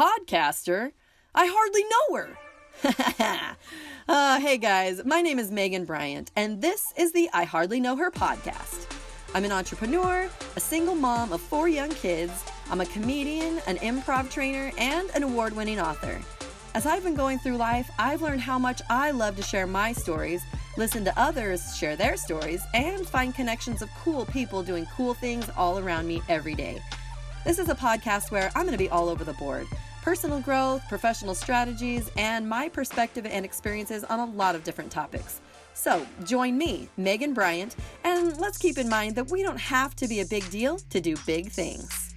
podcaster? I hardly know her. uh, hey guys, my name is Megan Bryant, and this is the I Hardly Know Her podcast. I'm an entrepreneur, a single mom of four young kids, I'm a comedian, an improv trainer, and an award winning author. As I've been going through life, I've learned how much I love to share my stories, listen to others share their stories, and find connections of cool people doing cool things all around me every day. This is a podcast where I'm going to be all over the board personal growth, professional strategies, and my perspective and experiences on a lot of different topics. So join me, Megan Bryant, and let's keep in mind that we don't have to be a big deal to do big things.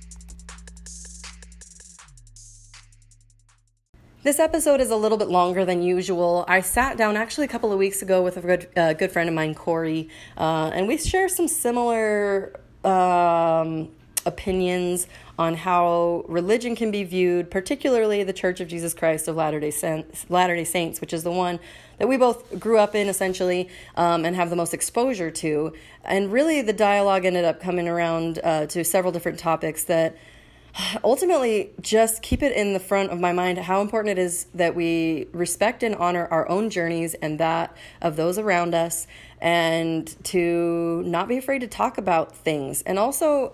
This episode is a little bit longer than usual. I sat down actually a couple of weeks ago with a good, uh, good friend of mine, Corey, uh, and we share some similar um, opinions on how religion can be viewed, particularly the Church of Jesus Christ of Latter day Saints, Latter-day Saints which is the one that we both grew up in essentially um, and have the most exposure to. And really, the dialogue ended up coming around uh, to several different topics that ultimately just keep it in the front of my mind how important it is that we respect and honor our own journeys and that of those around us and to not be afraid to talk about things and also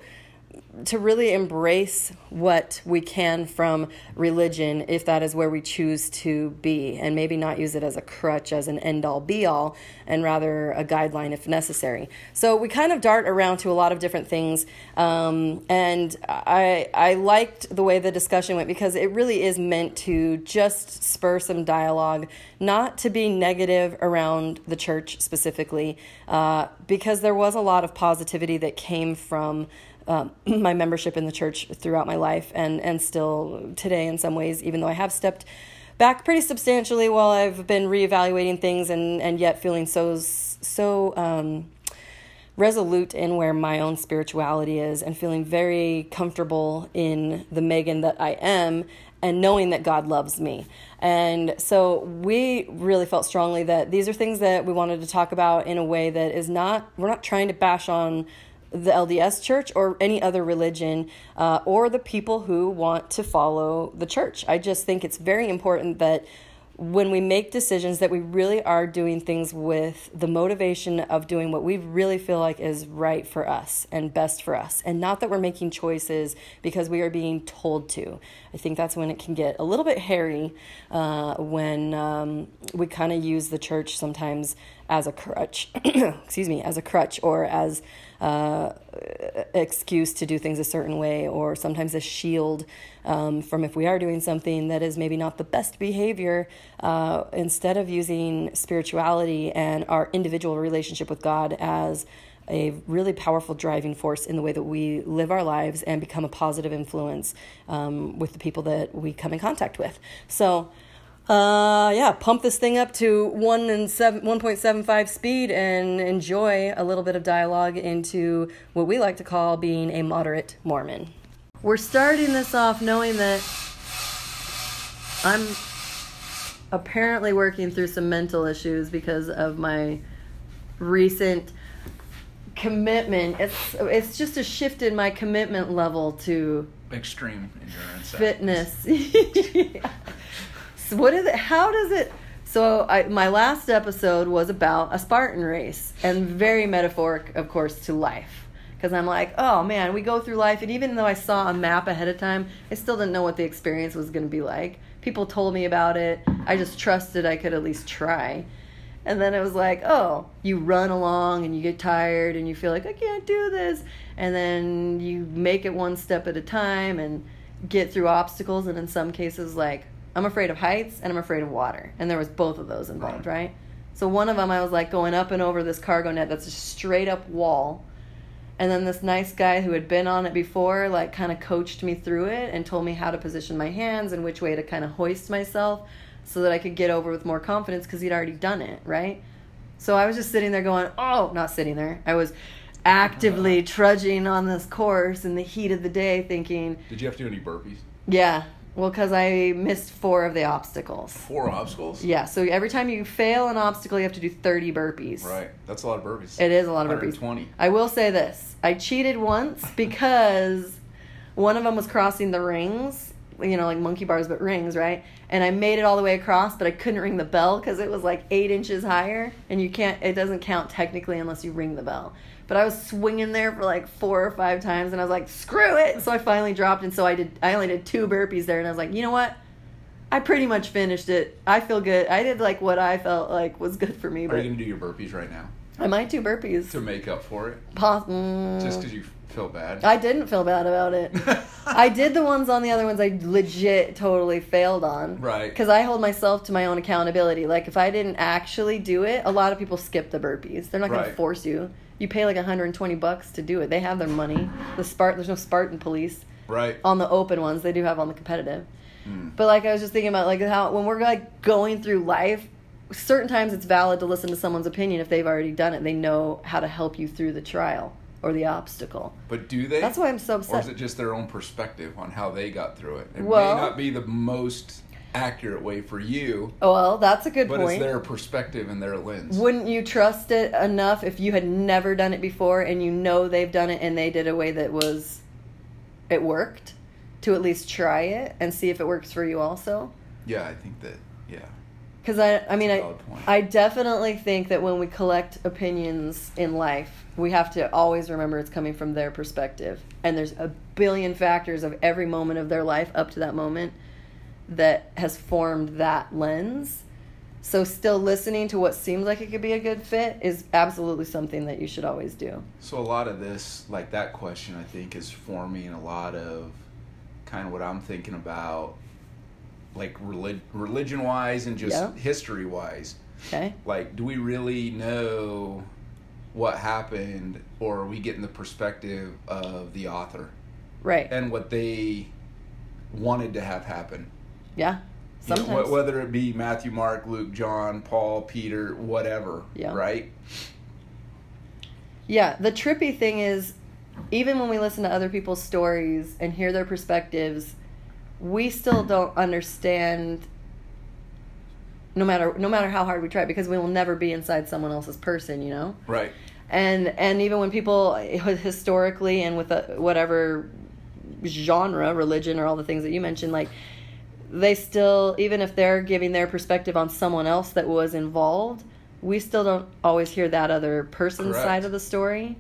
to really embrace what we can from religion if that is where we choose to be and maybe not use it as a crutch as an end all be all and rather a guideline if necessary. So we kind of dart around to a lot of different things um, and I, I liked the way the discussion went because it really is meant to just spur some dialogue not to be negative around the church specifically uh, because there was a lot of positivity that came from um, my membership in the church throughout my life and, and still today in some ways, even though I have stepped back pretty substantially while I've been reevaluating things and, and yet feeling so, so um, resolute in where my own spirituality is and feeling very comfortable in the Megan that I am and knowing that God loves me. And so we really felt strongly that these are things that we wanted to talk about in a way that is not, we're not trying to bash on the LDS church or any other religion uh, or the people who want to follow the church. I just think it's very important that when we make decisions that we really are doing things with the motivation of doing what we really feel like is right for us and best for us and not that we're making choices because we are being told to i think that's when it can get a little bit hairy uh, when um, we kind of use the church sometimes as a crutch excuse me as a crutch or as uh, excuse to do things a certain way, or sometimes a shield um, from if we are doing something that is maybe not the best behavior, uh, instead of using spirituality and our individual relationship with God as a really powerful driving force in the way that we live our lives and become a positive influence um, with the people that we come in contact with. So, uh, yeah, pump this thing up to one and seven, 1.75 speed and enjoy a little bit of dialogue into what we like to call being a moderate Mormon. We're starting this off knowing that I'm apparently working through some mental issues because of my recent commitment. It's it's just a shift in my commitment level to extreme endurance fitness. what is it? How does it? So I, my last episode was about a Spartan race and very metaphoric, of course, to life. Because I'm like, oh man, we go through life, and even though I saw a map ahead of time, I still didn't know what the experience was going to be like. People told me about it. I just trusted I could at least try. And then it was like, oh, you run along and you get tired and you feel like, I can't do this. And then you make it one step at a time and get through obstacles. And in some cases, like, I'm afraid of heights and I'm afraid of water. And there was both of those involved, right? So one of them I was like going up and over this cargo net that's a straight up wall. And then this nice guy who had been on it before like kind of coached me through it and told me how to position my hands and which way to kind of hoist myself so that I could get over with more confidence because he'd already done it, right? So I was just sitting there going, "Oh, not sitting there. I was actively uh-huh. trudging on this course in the heat of the day thinking, Did you have to do any burpees? Yeah, well, because I missed four of the obstacles. Four obstacles? Yeah, so every time you fail an obstacle, you have to do 30 burpees. Right. That's a lot of burpees. It is a lot of burpees. 20. I will say this I cheated once because one of them was crossing the rings you know, like monkey bars but rings, right? And I made it all the way across, but I couldn't ring the bell because it was like eight inches higher, and you can't. It doesn't count technically unless you ring the bell. But I was swinging there for like four or five times, and I was like, "Screw it!" So I finally dropped, and so I did. I only did two burpees there, and I was like, "You know what? I pretty much finished it. I feel good. I did like what I felt like was good for me, Are you gonna do your burpees right now I might do burpees. to make up for it? Pos- mm, Just because you feel bad? I didn't feel bad about it. I did the ones on the other ones I legit totally failed on. Right. Because I hold myself to my own accountability. Like if I didn't actually do it, a lot of people skip the burpees. They're not going Right. to force you. You pay like 120 bucks to do it. They have their money. The Spart there's no Spartan police right. on the open ones. They do have on the competitive. Mm. But like I was just thinking about like how when we're like going through life, certain times it's valid to listen to someone's opinion if they've already done it. They know how to help you through the trial or the obstacle. But do they? That's why I'm so upset. Or is it just their own perspective on how they got through it? It Well- may not be the most accurate way for you, Oh, well, that's a good but point. it's their perspective and their lens. Wouldn't you trust it enough if you had never done it before and you know they've done it and they did a way that was it worked to at least try it and see if it works for you also? yeah, I think that. Yeah. Because I, I mean, I, point. I definitely think that when we collect opinions in life, we have to always remember it's coming from their perspective. And there's a billion factors of every moment of their life up to that moment that has formed that lens. So, still listening to what seems like it could be a good fit is absolutely something that you should always do. So a lot of this, like that question, I think is forming a lot of kind of what I'm thinking about, like relig- religion wise and just Yeah. history wise. Okay? Like, do we really know what happened, or are we getting the perspective of the author Right. and what they wanted to have happen? Yeah. You know, Sometimes. wh- whether it be Matthew, Mark, Luke, John, Paul, Peter, whatever, Yeah. right? Yeah, the trippy thing is, even when we listen to other people's stories and hear their perspectives, we still don't understand. No matter no matter how hard we try, because we will never be inside someone else's person, you know. Right. And and even when people historically and with a, whatever genre, religion, or all the things that you mentioned, like they still even if they're giving their perspective on someone else that was involved, we still don't always hear that other person's Correct. side of the story,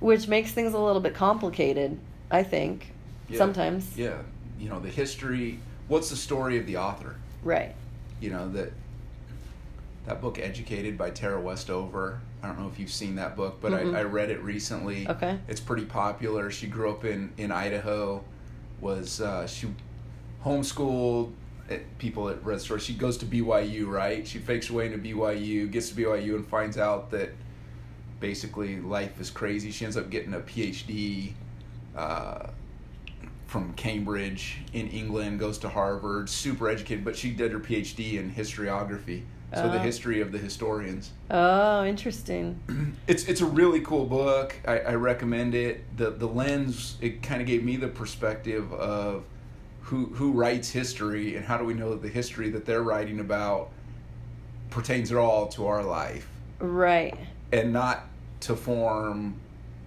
which makes things a little bit complicated. I think Yeah. sometimes, Yeah. You know, the history. What's the story of the author? right? you know that that book educated by tara westover i don't know if you've seen that book but Mm-mm. I, I read it recently Okay. it's pretty popular she grew up in in idaho was uh, she homeschooled people at red store she goes to byu right she fakes her way into byu gets to byu and finds out that basically life is crazy she ends up getting a phd uh, from Cambridge in England, goes to Harvard, super educated, but she did her PhD in historiography. So the Oh. history of the historians. Oh, interesting. It's it's a really cool book. I, I recommend it. The the lens it kind of gave me the perspective of who who writes history and how do we know that the history that they're writing about pertains at all to our life Right. and not to form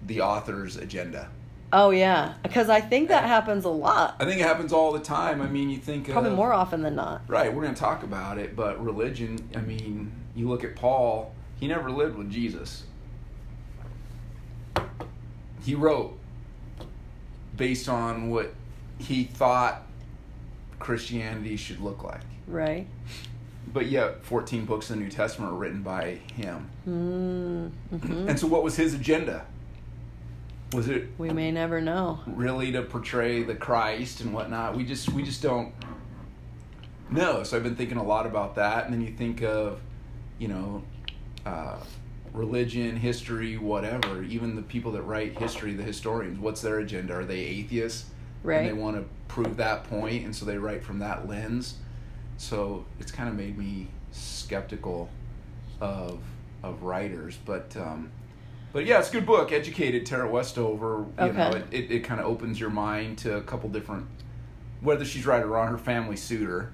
the author's agenda. Oh yeah, because I think that happens a lot. I think it happens all the time. I mean, you think Probably of, more often than not. Right, we're going to talk about it, but religion, I mean, you look at Paul, he never lived with Jesus. He wrote based on what he thought Christianity should look like. Right. But yet, 14 books in the New Testament are written by him. Mm, hmm And so, what was his agenda? Was it We may never know. really to portray the Christ and whatnot. We just we just don't know. So I've been thinking a lot about that, and then you think of, you know, uh, religion, history, whatever. Even the people that write history, the historians, what's their agenda? Are they atheists? Right. And they want to prove that point, and so they write from that lens. So it's kind of made me skeptical of of writers, but. Um, but yeah, it's a good book. Educated Tara Westover. You know, Okay. it, it, it kind of opens your mind to a couple different, whether she's right or wrong. Her family sued her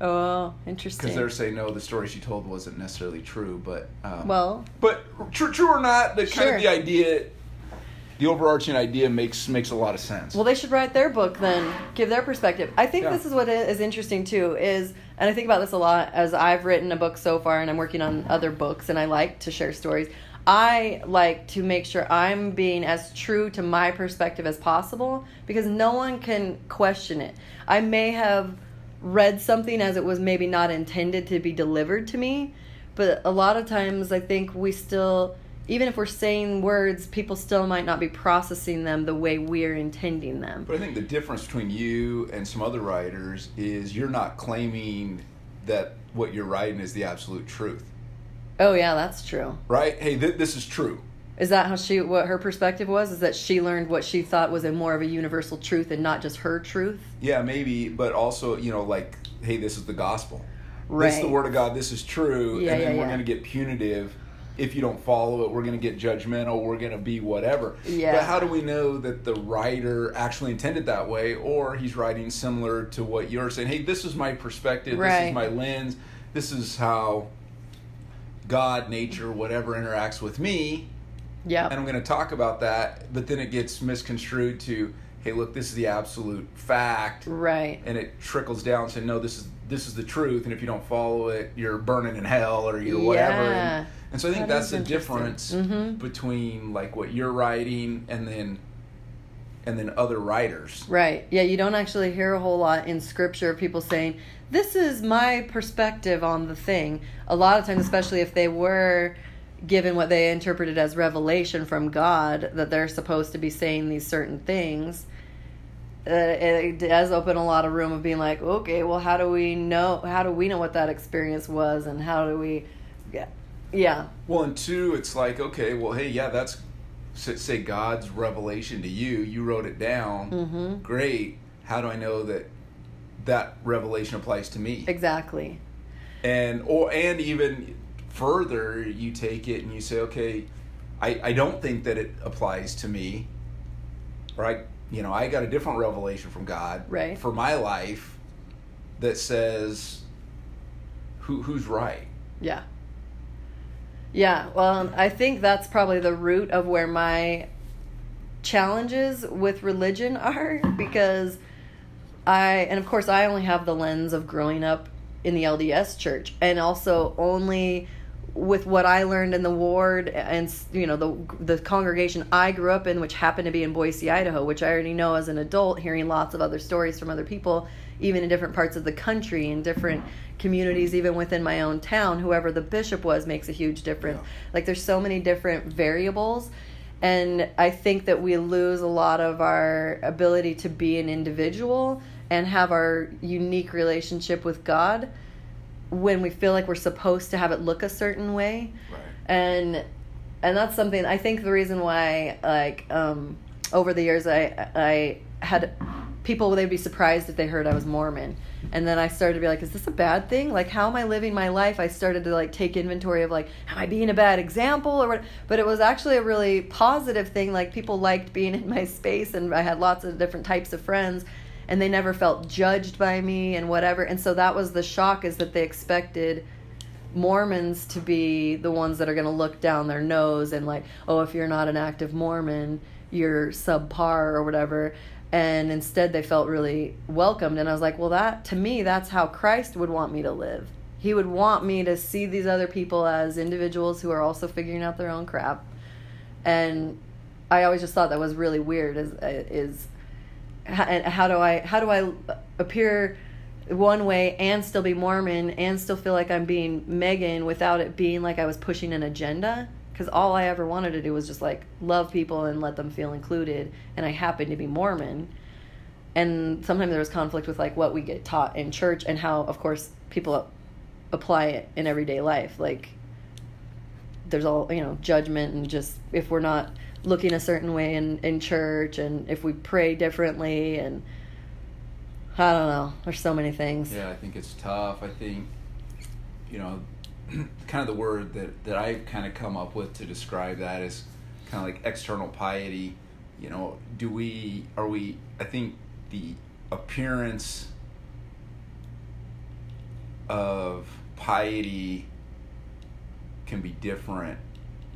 Oh, interesting. because they're saying no, the story she told wasn't necessarily true. But um, well, but true, true or not, the kind of the idea the overarching idea makes makes a lot of sense. Well, they should write their book then, give their perspective. I think Yeah. this is what is interesting too is, and I think about this a lot as I've written a book so far, and I'm working on other books, and I like to share stories. I like to make sure I'm being as true to my perspective as possible because no one can question it. I may have read something as it was maybe not intended to be delivered to me, but a lot of times I think we still even if we're saying words, people still might not be processing them the way we're intending them. But I think the difference between you and some other writers is you're not claiming that what you're writing is the absolute truth, Oh yeah, that's true. right? Hey, th- this is true. Is that how she what her perspective was? Is that she learned what she thought was a more of a universal truth and not just her truth? Yeah, maybe, but also, you know, like, hey, this is the gospel. Right. This is the word of God. This is true. Yeah, and then yeah, we're yeah. going to get punitive if you don't follow it. We're going to get judgmental. We're going to be whatever. Yeah. But how do we know that the writer actually intended that way, or he's writing similar to what you're saying? Hey, this is my perspective. This is my lens. This is how God, nature, whatever interacts with me. Yeah. and I'm going to talk about that, but then it gets misconstrued to, hey, look, this is the absolute fact, Right. and it trickles down to no, this is this is the truth, and if you don't follow it, you're burning in hell or you're whatever. And, and so I think That that's the difference Mhm. between like what you're writing and then and then other writers. Right. Yeah, you don't actually hear a whole lot in scripture of people saying, This is my perspective on the thing. A lot of times, especially if they were given what they interpreted as revelation from God, that they're supposed to be saying these certain things. Uh, it does open a lot of room of being like, okay, well, how do we know? How do we know what that experience was, and how do we? Yeah, yeah, Well, and two, it's like okay, well, hey, yeah, that's say God's revelation to you. You wrote it down. Mhm. Great. How do I know that that revelation applies to me? exactly. and or and even further you take it and you say okay i i don't think that it applies to me right you know i got a different revelation from god Right. for my life that says who who's right Yeah. Yeah, well, I think that's probably the root of where my challenges with religion are because I, and of course, I only have the lens of growing up in the LDS church and also only with what I learned in the ward and you know the the congregation I grew up in which happened to be in Boise, Idaho, which I already know as an adult hearing lots of other stories from other people even in different parts of the country in different communities even within my own town whoever the bishop was makes a huge difference. Yeah. Like there's so many different variables and I think that we lose a lot of our ability to be an individual and have our unique relationship with God when we feel like we're supposed to have it look a certain way. Right. And and that's something I think the reason why like um over the years I I had people they'd be surprised if they heard I was Mormon. And then I started to be like is this a bad thing? Like how am I living my life? I started to like take inventory of like am I being a bad example or what? But it was actually a really positive thing like people liked being in my space and I had lots of different types of friends and they never felt judged by me and whatever and so that was the shock is that they expected Mormons to be the ones that are going to look down their nose and like, oh, if you're not an active Mormon, you're subpar or whatever. And instead, they felt really welcomed. And I was like, well, that to me, that's how Christ would want me to live. He would want me to see these other people as individuals who are also figuring out their own crap. And I always just thought that was really weird. Is uh, is how, how do I how do I appear one way and still be Mormon and still feel like I'm being Megan without it being like I was pushing an agenda? Because all I ever wanted to do was just like love people and let them feel included, and I happened to be Mormon. And sometimes there was conflict with like what we get taught in church and how, of course, people apply it in everyday life. Like there's all you know judgment and just if we're not looking a certain way in in church and if we pray differently and I don't know. There's so many things. yeah i think it's tough i think you know kind of the word that that i've kind of come up with to describe that is kind of like external piety you know do we are we i think the appearance of piety can be different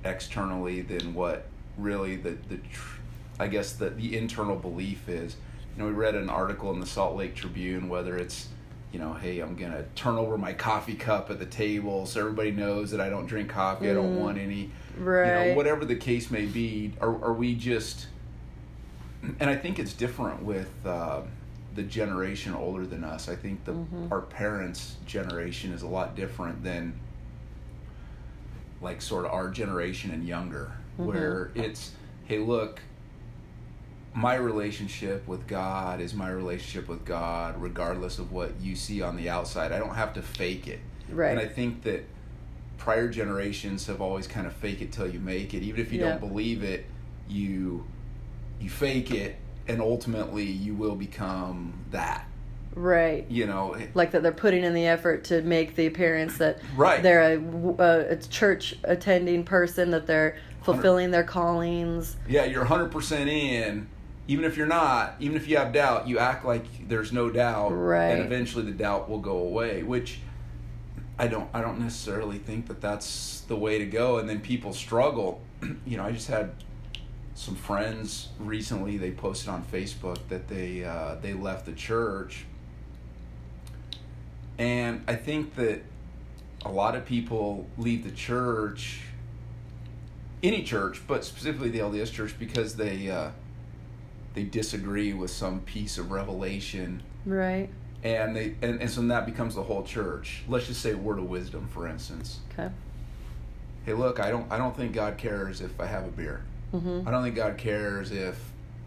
externally than what really the the tr- I guess the the internal belief is. You know, we read an article in the Salt Lake Tribune whether it's you know, hey, I'm gonna turn over my coffee cup at the table so everybody knows that I don't drink coffee. I don't Mm. want any. Right. You know, whatever the case may be, are are we just? And I think it's different with uh, the generation older than us. I think the Mhm. our parents' generation is a lot different than like sort of our generation and younger, Mhm. where it's hey, look, my relationship with God is my relationship with God, regardless of what you see on the outside. I don't have to fake it. Right. And I think that prior generations have always kind of fake it till you make it. Even if you Yeah. don't believe it, you you fake it, and ultimately you will become that. right. You know, Like that they're putting in the effort to make the appearance that Right. they're a, a, a church attending person, that they're fulfilling their callings. yeah, you're 100% in. Even if you're not, even if you have doubt, you act like there's no doubt, Right. and eventually the doubt will go away. Which I don't, I don't necessarily think that that's the way to go. And then people struggle. you know, I just had some friends recently. They posted on Facebook that they uh, they left the church, and I think that a lot of people leave the church, any church, but specifically the LDS church, because they uh, they disagree with some piece of revelation, Right. and they and, and so that becomes the whole church. Let's just say word of wisdom, for instance. Okay. Hey, look, I don't I don't think God cares if I have a beer. hmm I don't think God cares if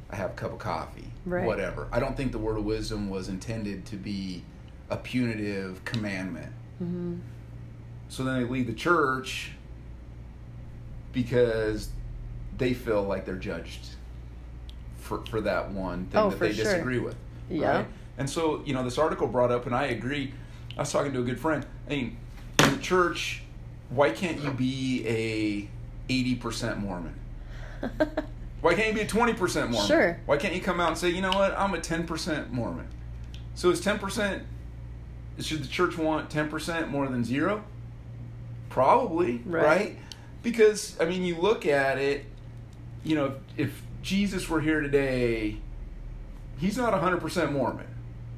I have a cup of coffee. Right. Whatever. I don't think the word of wisdom was intended to be a punitive commandment. hmm So then they leave the church because they feel like they're judged for for that one thing Oh, that they sure. disagree with. Yeah. Right? And so, you know, this article brought up and I agree. I was talking to a good friend. I mean, in the church, why can't you be a 80% Mormon? Why can't you be a 20% Mormon? Sure. Why can't you come out and say, you know what, I'm a 10% Mormon? So is 10%, should the church want 10% more than zero? Probably, Right. right? Because, I mean, you look at it, you know, if, if Jesus were here today, he's not 100% Mormon.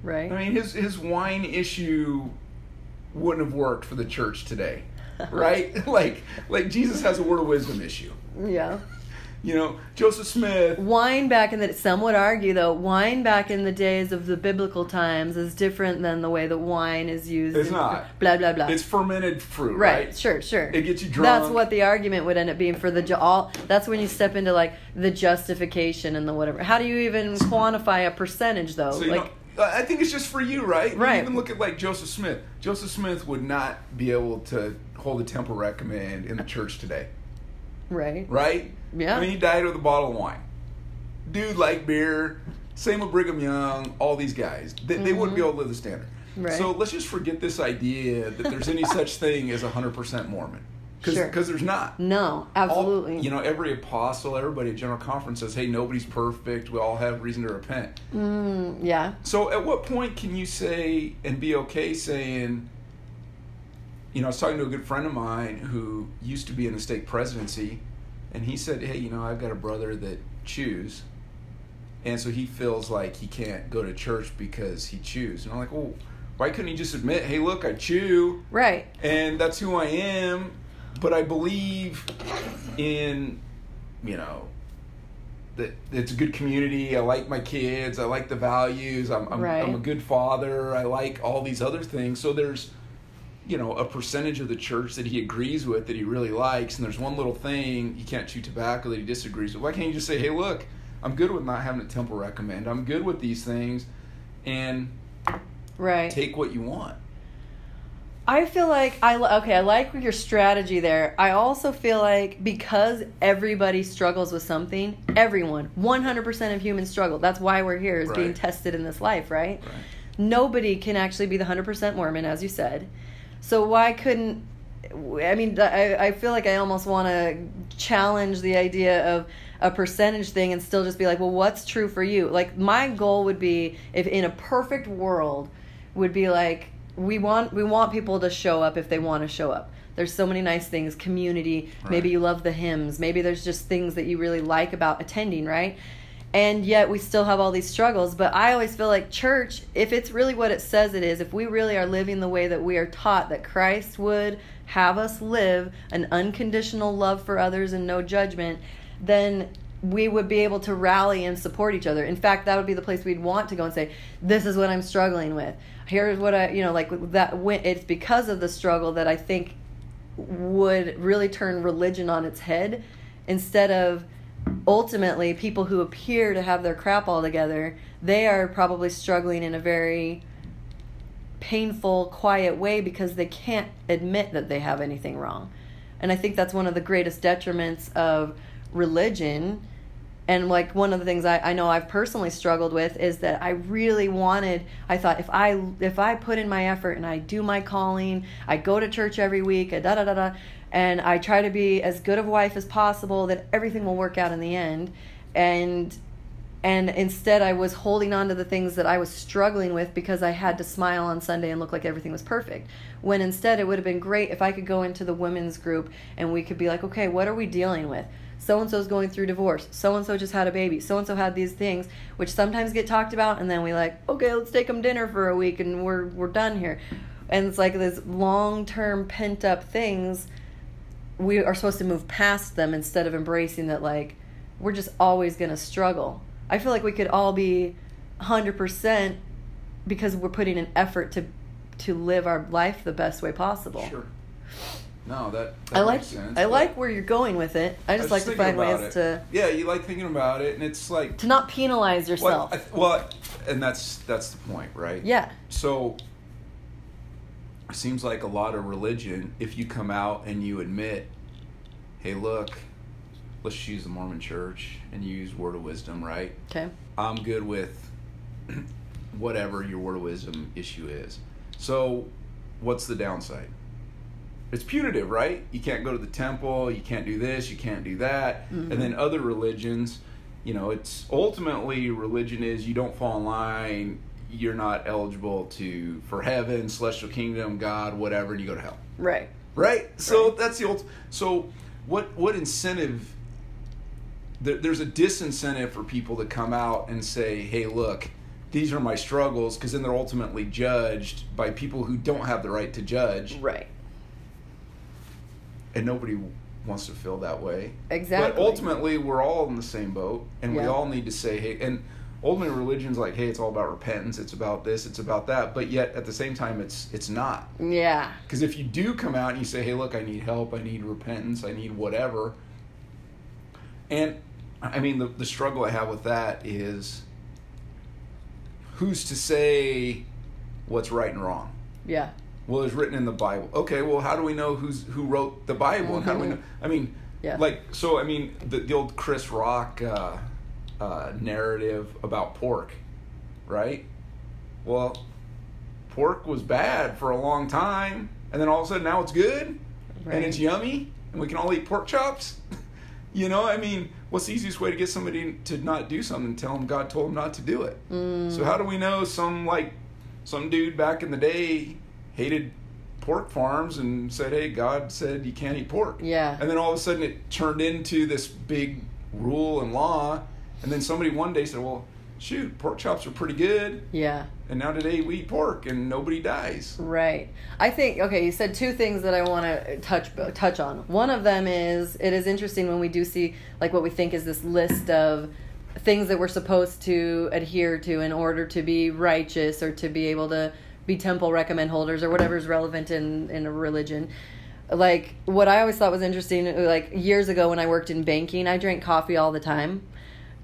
Right. I mean, his, his wine issue wouldn't have worked for the church today, right? like, like Jesus has a word of wisdom issue. yeah. You know, Joseph Smith. Wine back in the some would argue though wine back in the days of the biblical times is different than the way that wine is used. It's in- not. Blah blah blah. It's fermented fruit, right. right? Sure. Sure. It gets you drunk. That's what the argument would end up being for the all. That's when you step into like the justification and the whatever. How do you even quantify a percentage though? So, like I think it's just for you, right? Right. You even look at like Joseph Smith. Joseph Smith would not be able to hold a temple recommend in the church today, right. right? Yeah. I mean, he died with a bottle of wine. Dude liked beer. Same with Brigham Young. All these guys, they, they wouldn't be able to live the standard. Mm-hmm. Right. So let's just forget this idea that there's any such thing as 100% Mormon. Because Sure. there's not. No. all- Absolutely. you know, every apostle, everybody at General Conference says, hey, nobody's perfect. We all have reason to repent. Mm, yeah. So at what point can you say and be okay saying, you know, I was talking to a good friend of mine who used to be in the stake presidency, and he said, hey, you know, I've got a brother that chews. And so he feels like he can't go to church because he chews. And I'm like, well, why couldn't he just admit, hey, look, I chew, Right. and that's who I am, but I believe in, you know, that it's a good community. I like my kids. I like the values. I'm, I'm, Right. I'm a good father. I like all these other things. So there's, you know, a percentage of the church that he agrees with that he really likes, and there's one little thing you can't chew tobacco that he disagrees with. Why can't you just say, hey, look, I'm good with not having a temple recommend. I'm good with these things, and Right. take what you want. I feel like I okay. I like your strategy there. I also feel like because everybody struggles with something, everyone, one hundred percent of humans struggle. That's why we're here, is being tested in this life, right? Right. Nobody can actually be the hundred percent Mormon, as you said. So why couldn't? I mean, I, I feel like I almost want to challenge the idea of a percentage thing and still just be like, well, what's true for you? Like my goal would be, if in a perfect world, would be like we want we want people to show up if they want to show up. There's so many nice things, community. Maybe you love the hymns. Maybe there's just things that you really like about attending, right? And yet we still have all these struggles. But i always feel like church if it's really what it says it is if we really are living the way that we are taught that christ would have us live an unconditional love for others and no judgment then we would be able to rally and support each other. In fact that would be the place we'd want to go and say this is what i'm struggling with. Here's what i you know like that it's because of the struggle that i think would really turn religion on its head instead of ultimately people who appear to have their crap all together they are probably struggling in a very painful quiet way because they can't admit that they have anything wrong. And i think that's one of the greatest detriments of religion. And like one of the things I, I know I've personally struggled with is that I really wanted I thought if I if I put in my effort and I do my calling, I go to church every week, da da da da, and I try to be as good of a wife as possible, that everything will work out in the end. And and instead I was holding on to the things that I was struggling with because I had to smile on Sunday and look like everything was perfect. When instead it would have been great if I could go into the women's group and we could be like, okay, what are we dealing with? so and so's going through divorce so and so just had a baby so and so had these things which sometimes get talked about and then we like okay let's take them dinner for a week and we're we're done here and it's like this long-term pent up things we are supposed to move past them instead of embracing that like we're just always going to struggle i feel like we could all be 100% because we're putting an effort to to live our life the best way possible Sure. No, that, that I like makes sense. I like where you're going with it. I just was like to find ways it. to Yeah, you like thinking about it, and it's like to not penalize well, yourself. I, well, and that's that's the point, right? yeah. So it seems like a lot of religion, if you come out and you admit, hey, look, let's use the Mormon church and use word of wisdom, right? Okay. I'm good with whatever your word of wisdom issue is. So, what's the downside? It's punitive, right? You can't go to the temple, you can't do this, you can't do that. Mm-hmm. And then other religions, you know, it's ultimately religion is you don't fall in line, you're not eligible to for heaven, celestial kingdom, God, whatever, and you go to hell Right. right so Right. that's the old so what what incentive there, there's a disincentive for people to come out and say hey look these are my struggles because then they're ultimately judged by people who don't have the right to judge Right. and nobody wants to feel that way Exactly. but ultimately we're all in the same boat and we all need to say hey and ultimately religion's like hey it's all about repentance it's about this it's about that but yet at the same time it's it's not Yeah. Because if you do come out and you say, hey, look, I need help, I need repentance, I need whatever. And I mean, the, the struggle I have with that is who's to say what's right and wrong? Yeah. Well, it's written in the Bible. Okay, well, how do we know who's who wrote the Bible? And how do we know? I mean, Yeah. like, so, I mean, the, the old Chris Rock uh, uh, narrative about pork, right? Well, pork was bad for a long time, and then all of a sudden now it's good, Right. and it's yummy, and we can all eat pork chops. you know, I mean, what's the easiest way to get somebody to not do something? Tell them God told them not to do it. Mm. So how do we know some like some dude back in the day hated pork farms and said, "Hey, God said you can't eat pork." Yeah. And then all of a sudden it turned into this big rule and law, and then somebody one day said, "Well, shoot, pork chops are pretty good." Yeah. And now today we eat pork and nobody dies. Right. I think okay, you said two things that I want to touch touch on. One of them is it is interesting when we do see like what we think is this list of things that we're supposed to adhere to in order to be righteous or to be able to be temple recommend holders or whatever is relevant in in a religion. Like what I always thought was interesting like years ago when I worked in banking, I drank coffee all the time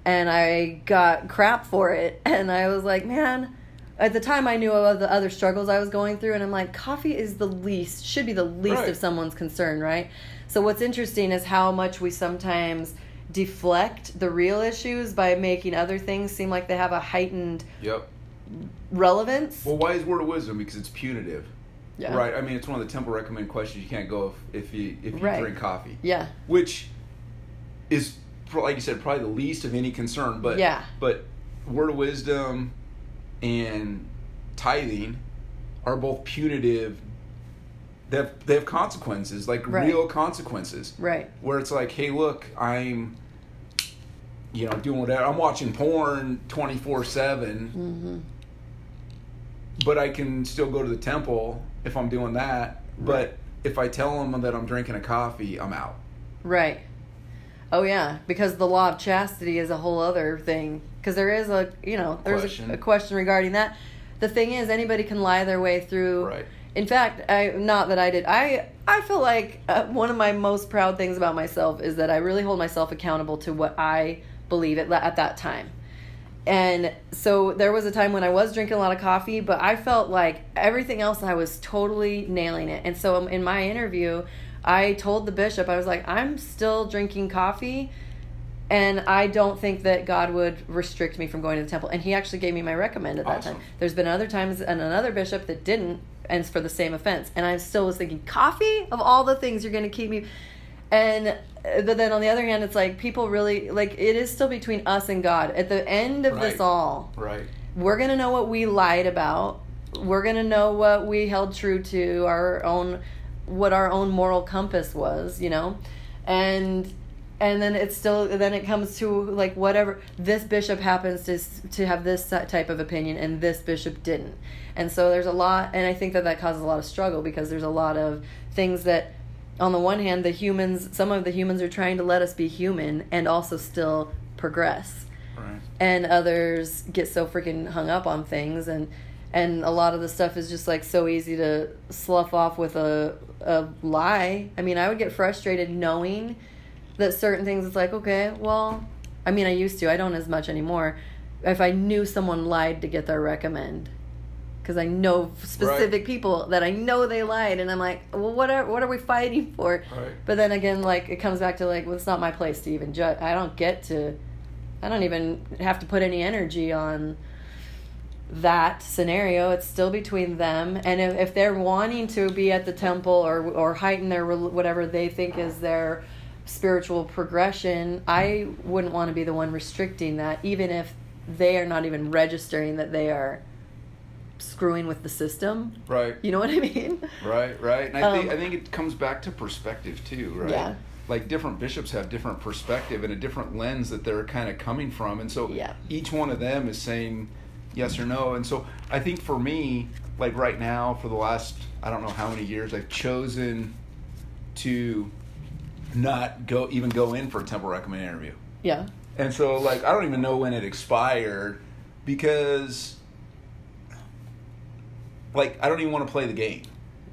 and I got crap for it and I was like, man, at the time I knew of the other struggles I was going through and I'm like coffee is the least should be the least Right. of someone's concern, right? So what's interesting is how much we sometimes deflect the real issues by making other things seem like they have a heightened Yep. relevance. Well, why is word of wisdom? Because it's punitive. yeah. Right. I mean, it's one of the temple recommend questions. You can't go if, if you if you Right. drink coffee. Yeah. which is like you said probably the least of any concern but Yeah. but word of wisdom and tithing are both punitive they have, they have consequences like Right. real consequences Right. where it's like hey look i'm you know, doing whatever. I'm watching porn 24 7. Mm-hmm. But I can still go to the temple if I'm doing that. But if I tell them that I'm drinking a coffee, I'm out. Right. Oh yeah, because the law of chastity is a whole other thing. Because there is a you know there's Question. A, a question regarding that. The thing is, anybody can lie their way through. Right. In fact, I not that I did. I I feel like uh, one of my most proud things about myself is that I really hold myself accountable to what I believe at at that time. And so there was a time when I was drinking a lot of coffee, but I felt like everything else I was totally nailing it. And so in my interview, I told the bishop I was like, I'm still drinking coffee and I don't think that God would restrict me from going to the temple. And he actually gave me my recommend at that Awesome. time. There's been other times and another bishop that didn't, and for the same offense. And I still was thinking, coffee of all the things you're going to keep me. And uh, but then on the other hand, it's like people really like it is still between us and God. At the end of this all, Right. we're gonna know what we lied about. We're gonna know what we held true to our own, what our own moral compass was, you know, and and then it's still then it comes to like whatever this bishop happens to to have this type of opinion and this bishop didn't, and so there's a lot, and I think that that causes a lot of struggle because there's a lot of things that. On the one hand, the humans, some of the humans are trying to let us be human and also still progress Right. and others get so freaking hung up on things and and a lot of the stuff is just like so easy to slough off with a a lie. I mean, I would get frustrated knowing that certain things it's like, okay, well, I mean, I used to. I don't as much anymore. If I knew someone lied to get their recommend because I know specific people that I know they lied, and I'm like, well, what are what are we fighting for? Right. But then again, like it comes back to like, well, it's not my place to even judge. I don't get to, I don't even have to put any energy on that scenario. It's still between them, and if, if they're wanting to be at the temple or or heighten their whatever they think is their spiritual progression, I wouldn't want to be the one restricting that, even if they are not even registering that they are screwing with the system. Right. You know what I mean? Right, right. And I think Um, I think it comes back to perspective too, right? Yeah. Like different bishops have different perspective and a different lens that they're kind of coming from, and so Yeah. each one of them is saying yes or no. And so I think for me, like right now, for the last I don't know how many years, I've chosen to not go even go in for a temple recommend interview. Yeah. And so, like, I don't even know when it expired because, like, I don't even want to play the game.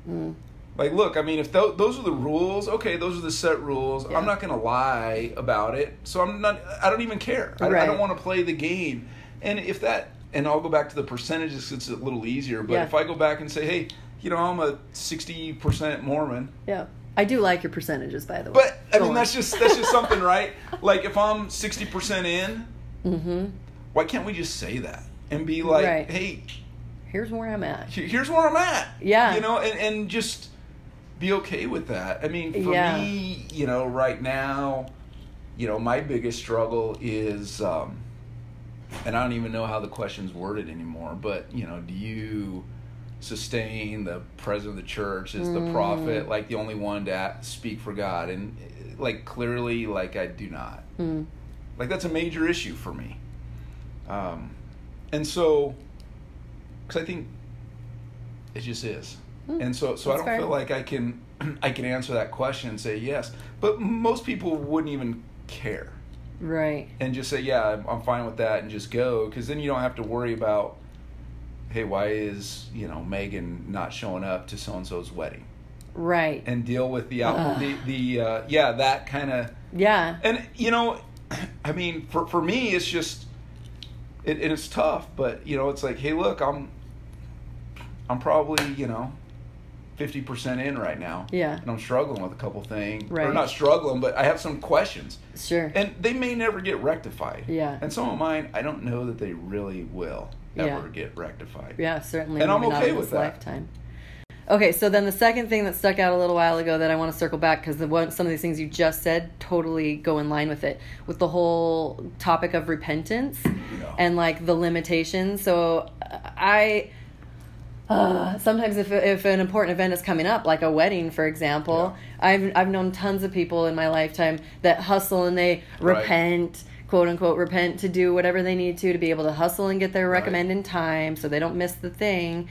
Mm. Like, look, I mean, if tho- those are the rules, okay, those are the set rules. Yeah. I'm not going to lie about it. So I'm not, I don't even care. I, I don't want to play the game. And if that, and I'll go back to the percentages, it's a little easier. But Yeah. if I go back and say, hey, you know, I'm a 60% Mormon, Yeah. I do like your percentages, by the way. but I mean, that's just, that's just something, right? Like, if I'm 60% in, Mm-hmm. why can't we just say that and be like, Right. hey, Here's where I'm at. here's where I'm at. Yeah. You know, and, and just be okay with that. I mean, for Yeah. me, you know, right now, you know, my biggest struggle is, um, and I don't even know how the question's worded anymore, but, you know, do you sustain the president of the church as the Mm. prophet, like the only one to speak for God? And, like, clearly, like, I do not. Mm. Like that's a major issue for me. Um, and so, because I think it just is, Hmm, and so so I don't fair. feel like I can I can answer that question and say yes. But most people wouldn't even care Right. and just say yeah I'm, I'm fine with that and just go because then you don't have to worry about hey why is you know Megan not showing up to so and so's wedding Right. and deal with the out the the uh, yeah that kind of yeah. and you know, I mean, for for me, it's just, it, it's tough. But you know, it's like, hey, look, I'm, I'm probably you know, fifty percent in right now. Yeah. And I'm struggling with a couple things, Right. or not struggling, but I have some questions, Sure. and they may never get rectified. Yeah. And some of mine, I don't know that they really will ever Yeah. get rectified. Yeah, certainly. And I'm okay in with this that. lifetime. Okay, so then the second thing that stuck out a little while ago that I want to circle back because some of these things you just said totally go in line with it with the whole topic of repentance and like the limitations. So uh, I uh, sometimes if if an important event is coming up, like a wedding, for example, I've I've known tons of people in my lifetime that hustle and they Right. repent quote unquote repent to do whatever they need to to be able to hustle and get their Right. recommend in time so they don't miss the thing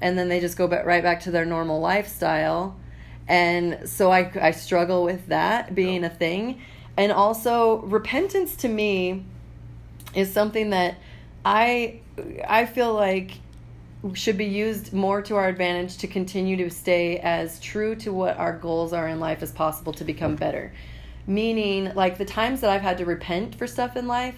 and then they just go back right back to their normal lifestyle and so i, I struggle with that being Yeah. a thing and also repentance to me is something that i i feel like should be used more to our advantage to continue to stay as true to what our goals are in life as possible to become better. Meaning, like the times that I've had to repent for stuff in life,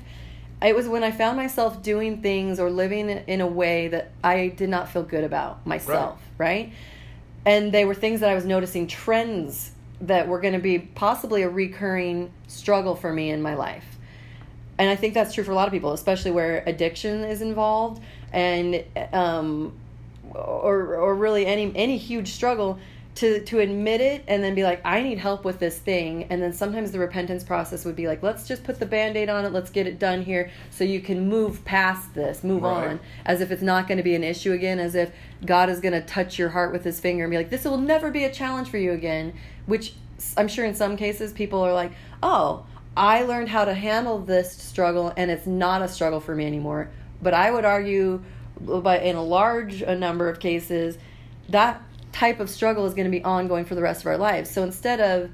it was when I found myself doing things or living in a way that I did not feel good about myself, right? And they were things that I was noticing trends that were going to be possibly a recurring struggle for me in my life and I think that's true for a lot of people, especially where addiction is involved, and um, or or really any any huge struggle to to admit it and then be like, I need help with this thing, and then sometimes the repentance process would be like, let's just put the band-aid on it, let's get it done here, so you can move past this, move Right. on, as if it's not going to be an issue again, as if God is going to touch your heart with His finger and be like, this will never be a challenge for you again, which I'm sure in some cases people are like, oh. I learned how to handle this struggle and it's not a struggle for me anymore. But I would argue, but in a large number of cases, that type of struggle is going to be ongoing for the rest of our lives. So instead of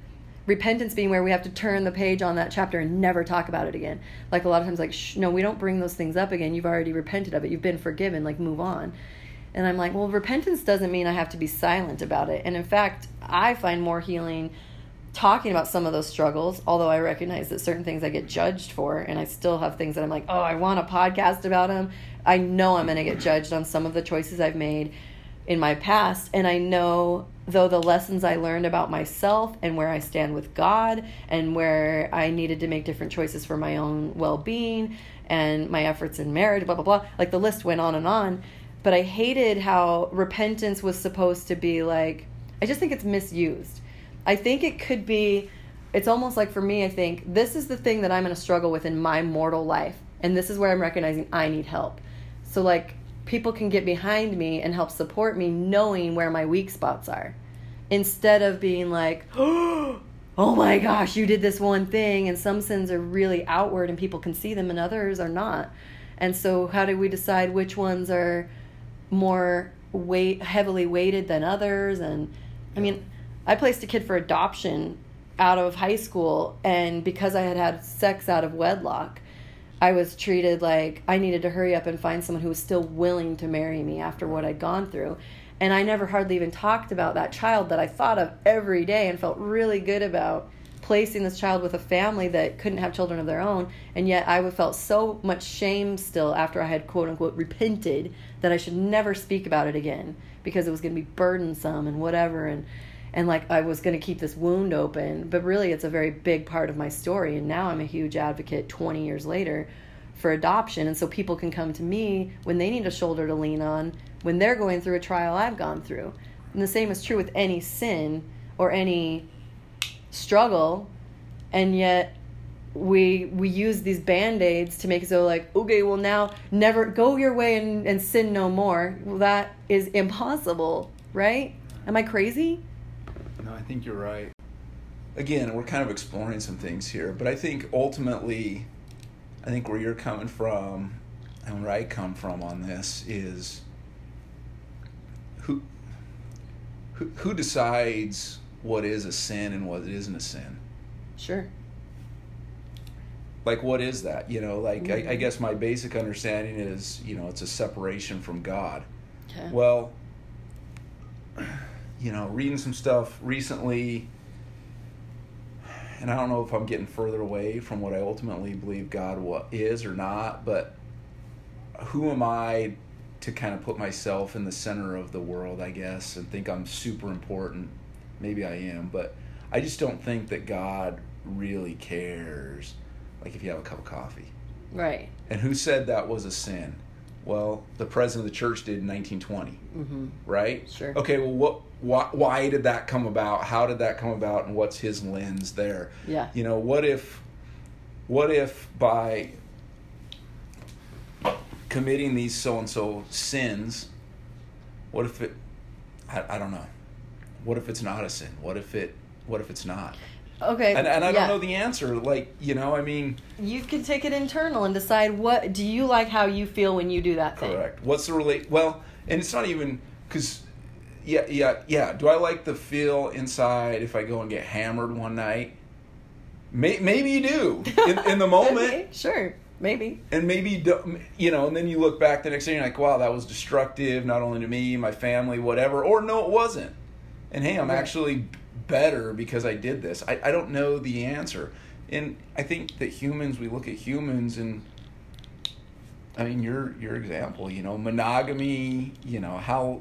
repentance being where we have to turn the page on that chapter and never talk about it again, like a lot of times, like, no, we don't bring those things up again. You've already repented of it, you've been forgiven, like, move on. And I'm like, well, repentance doesn't mean I have to be silent about it. And in fact, I find more healing talking about some of those struggles, although I recognize that certain things I get judged for, and I still have things that I'm like, oh, I want a podcast about them. I know I'm going to get judged on some of the choices I've made in my past, and I know though the lessons I learned about myself and where I stand with God and where I needed to make different choices for my own well-being and my efforts in marriage, blah blah blah. Like the list went on and on, but I hated how repentance was supposed to be like I just think it's misused. I think it could be, it's almost like for me, I think this is the thing that I'm going to struggle with in my mortal life. And this is where I'm recognizing I need help. So, like, people can get behind me and help support me knowing where my weak spots are instead of being like, oh my gosh, you did this one thing. And some sins are really outward and people can see them and others are not. And so, how do we decide which ones are more weight heavily weighted than others? And I mean, I placed a kid for adoption out of high school, and because I had had sex out of wedlock, I was treated like I needed to hurry up and find someone who was still willing to marry me after what I'd gone through. And I never hardly even talked about that child that I thought of every day and felt really good about placing this child with a family that couldn't have children of their own. And yet I felt so much shame still after I had quote unquote repented that I should never speak about it again because it was going to be burdensome and whatever. And and like I was going to keep this wound open, but really it's a very big part of my story. And now I'm a huge advocate 20 years later for adoption. And so people can come to me when they need a shoulder to lean on, when they're going through a trial I've gone through. And the same is true with any sin or any struggle. And yet we we use these band-aids to make it so like okay well now never go your way and, and sin no more well that is impossible right am i crazy I think you're right. Again, we're kind of exploring some things here, but I think ultimately, I think where you're coming from and where I come from on this is who who, who decides what is a sin and what isn't a sin. sure Like, what is that? You know, like I, I mm-hmm. guess my basic understanding is, you know, it's a separation from God. okay Well, you know, reading some stuff recently, and I don't know if I'm getting further away from what I ultimately believe God is or not, but who am I to kind of put myself in the center of the world, I guess, and think I'm super important? Maybe I am, but I just don't think that God really cares. Like if you have a cup of coffee. right And who said that was a sin? Well, the president of the church did in 1920 mm-hmm right? Sure. Okay, well, what, why, why did that come about? How did that come about? And what's his lens there? Yeah. You know, what if, what if by committing these so and so sins, what if it, I, I don't know, what if it's not a sin? What if it, what if it's not? Okay. And, and I yeah. don't know the answer. Like, you know, I mean, You can take it internal and decide what do you like how you feel when you do that thing. correct. What's the relate? Well, and it's not even because, yeah, yeah, yeah. Do I like the feel inside if I go and get hammered one night? May, maybe you do in, in the moment. Okay, sure, maybe. and maybe you you know, and then you look back the next day and you're like, wow, that was destructive, not only to me, my family, whatever. Or no, it wasn't. And hey, I'm Right. actually better because I did this. I, I don't know the answer. And I think that humans, we look at humans and I mean your your example, you know, monogamy, you know, how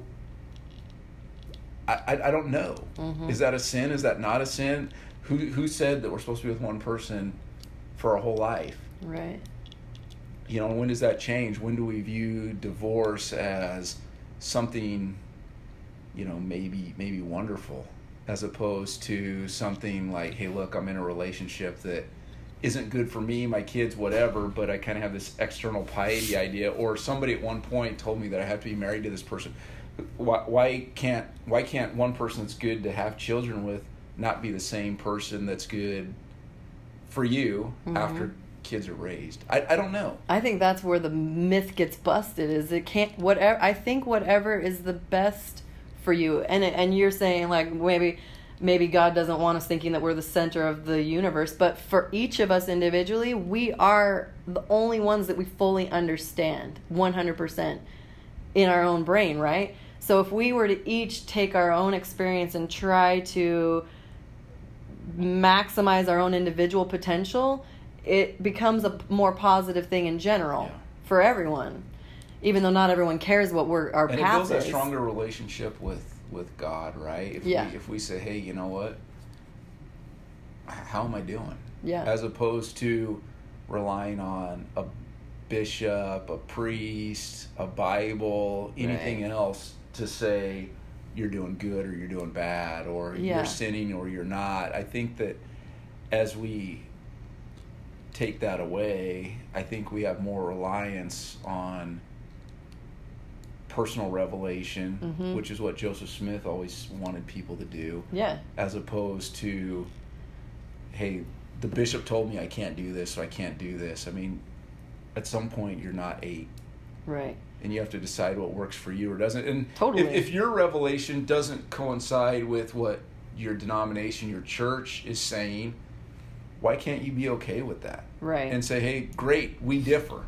I, I, I don't know. Mhm. Is that a sin? Is that not a sin? Who who said that we're supposed to be with one person for our whole life? Right. you know when does that change when do we view divorce as something you know maybe maybe wonderful as opposed to something like hey look i'm in a relationship that isn't good for me my kids whatever but i kind of have this external piety idea or somebody at one point told me that i have to be married to this person why, why can't why can't one person that's good to have children with not be the same person that's good for you mm-hmm. after kids are raised I, I don't know I think that's where the myth gets busted. Is it can't whatever. I think whatever is the best for you, and and you're saying like maybe maybe God doesn't want us thinking that we're the center of the universe, but for each of us individually, we are the only ones that we fully understand 100% in our own brain, right? So if we were to each take our own experience and try to maximize our own individual potential, it becomes a more positive thing in general Yeah. for everyone. Even though not everyone cares what we're our and it path builds that is. stronger relationship with with God, right? If Yeah. we if we say, hey, you know what? How am I doing? Yeah. As opposed to relying on a bishop, a priest, a Bible, anything Right. else to say you're doing good or you're doing bad or Yeah. you're sinning or you're not. I think that as we take that away, I think we have more reliance on personal revelation, Mhm. which is what Joseph Smith always wanted people to do, yeah. as opposed to, hey, the bishop told me I can't do this, so I can't do this. I mean, at some point, you're not eight, Right. and you have to decide what works for you or doesn't. And Totally. if, if your revelation doesn't coincide with what your denomination, your church is saying, why can't you be okay with that? Right. and say, hey, great, we differ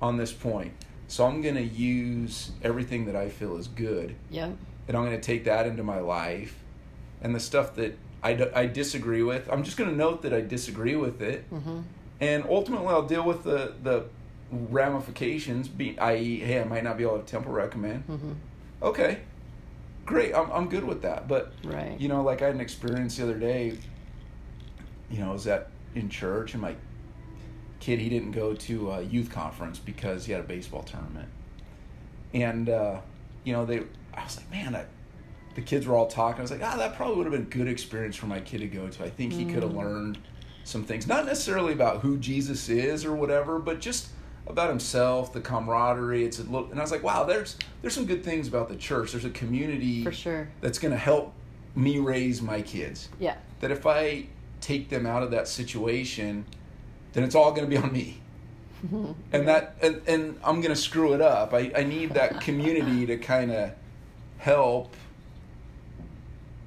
on this point. So I'm going to use everything that I feel is good, Yep. and I'm going to take that into my life. And the stuff that I, d- I disagree with, I'm just going to note that I disagree with it. Mhm. And ultimately, I'll deal with the, the ramifications, be, i.e., hey, I might not be able to temple recommend. Mhm. Okay, great, I'm, I'm good with that. But, Right. you know, like I had an experience the other day, you know, I was at in church, and my kid he didn't go to a youth conference because he had a baseball tournament. And uh, you know they i was like man I, the kids were all talking. I was like ah that probably would have been a good experience for my kid to go to. I think he could have learned some things not necessarily about who jesus is or whatever but just about himself the camaraderie. It's a little and i was like wow there's there's some good things about the church. There's a community For sure. that's going to help me raise my kids. Yeah. that if I take them out of that situation, then it's all going to be on me. and that and, and I'm going to screw it up. I, I need that community to kind of help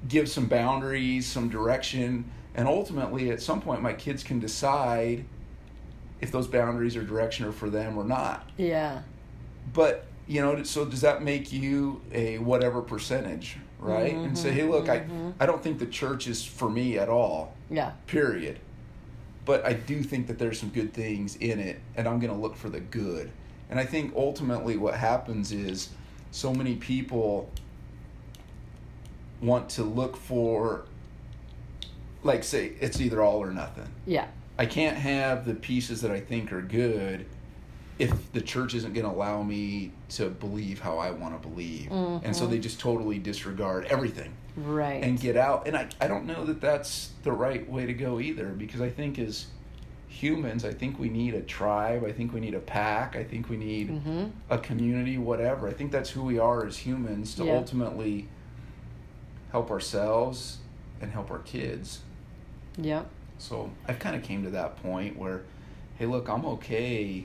give some boundaries, some direction, and ultimately at some point my kids can decide if those boundaries or direction are for them or not. Yeah. But you know, so does that make you a whatever percentage, right? And say, hey, look, I mm-hmm. Mm-hmm. I don't think the church is for me at all Yeah. period. But I do think that there's some good things in it, and I'm going to look for the good. And I think ultimately what happens is so many people want to look for, like, say, it's either all or nothing. Yeah. I can't have the pieces that I think are good if the church isn't going to allow me to believe how I want to believe. And so mm-hmm. they just totally disregard everything Right. and get out. And I, I don't know that that's the right way to go either because I think as humans, I think we need a tribe. I think we need a pack. I think we need Mhm. a community, whatever. I think that's who we are as humans to Yeah. ultimately help ourselves and help our kids. Yep. So I've kind of came to that point where, hey, look, I'm okay.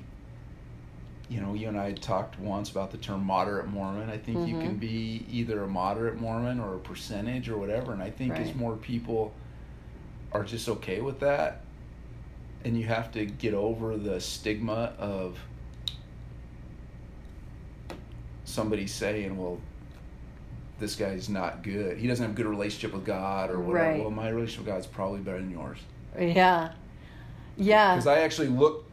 You know, you and I had talked once about the term moderate Mormon. I think you can Mhm. be either a moderate Mormon or a percentage or whatever. And I think as more people are just okay with that, and you have to get over the stigma of somebody saying, well, this guy's not good. He doesn't have a good relationship with God or whatever. Right. Well, my relationship with God's probably better than yours. Yeah. Yeah. Because I actually look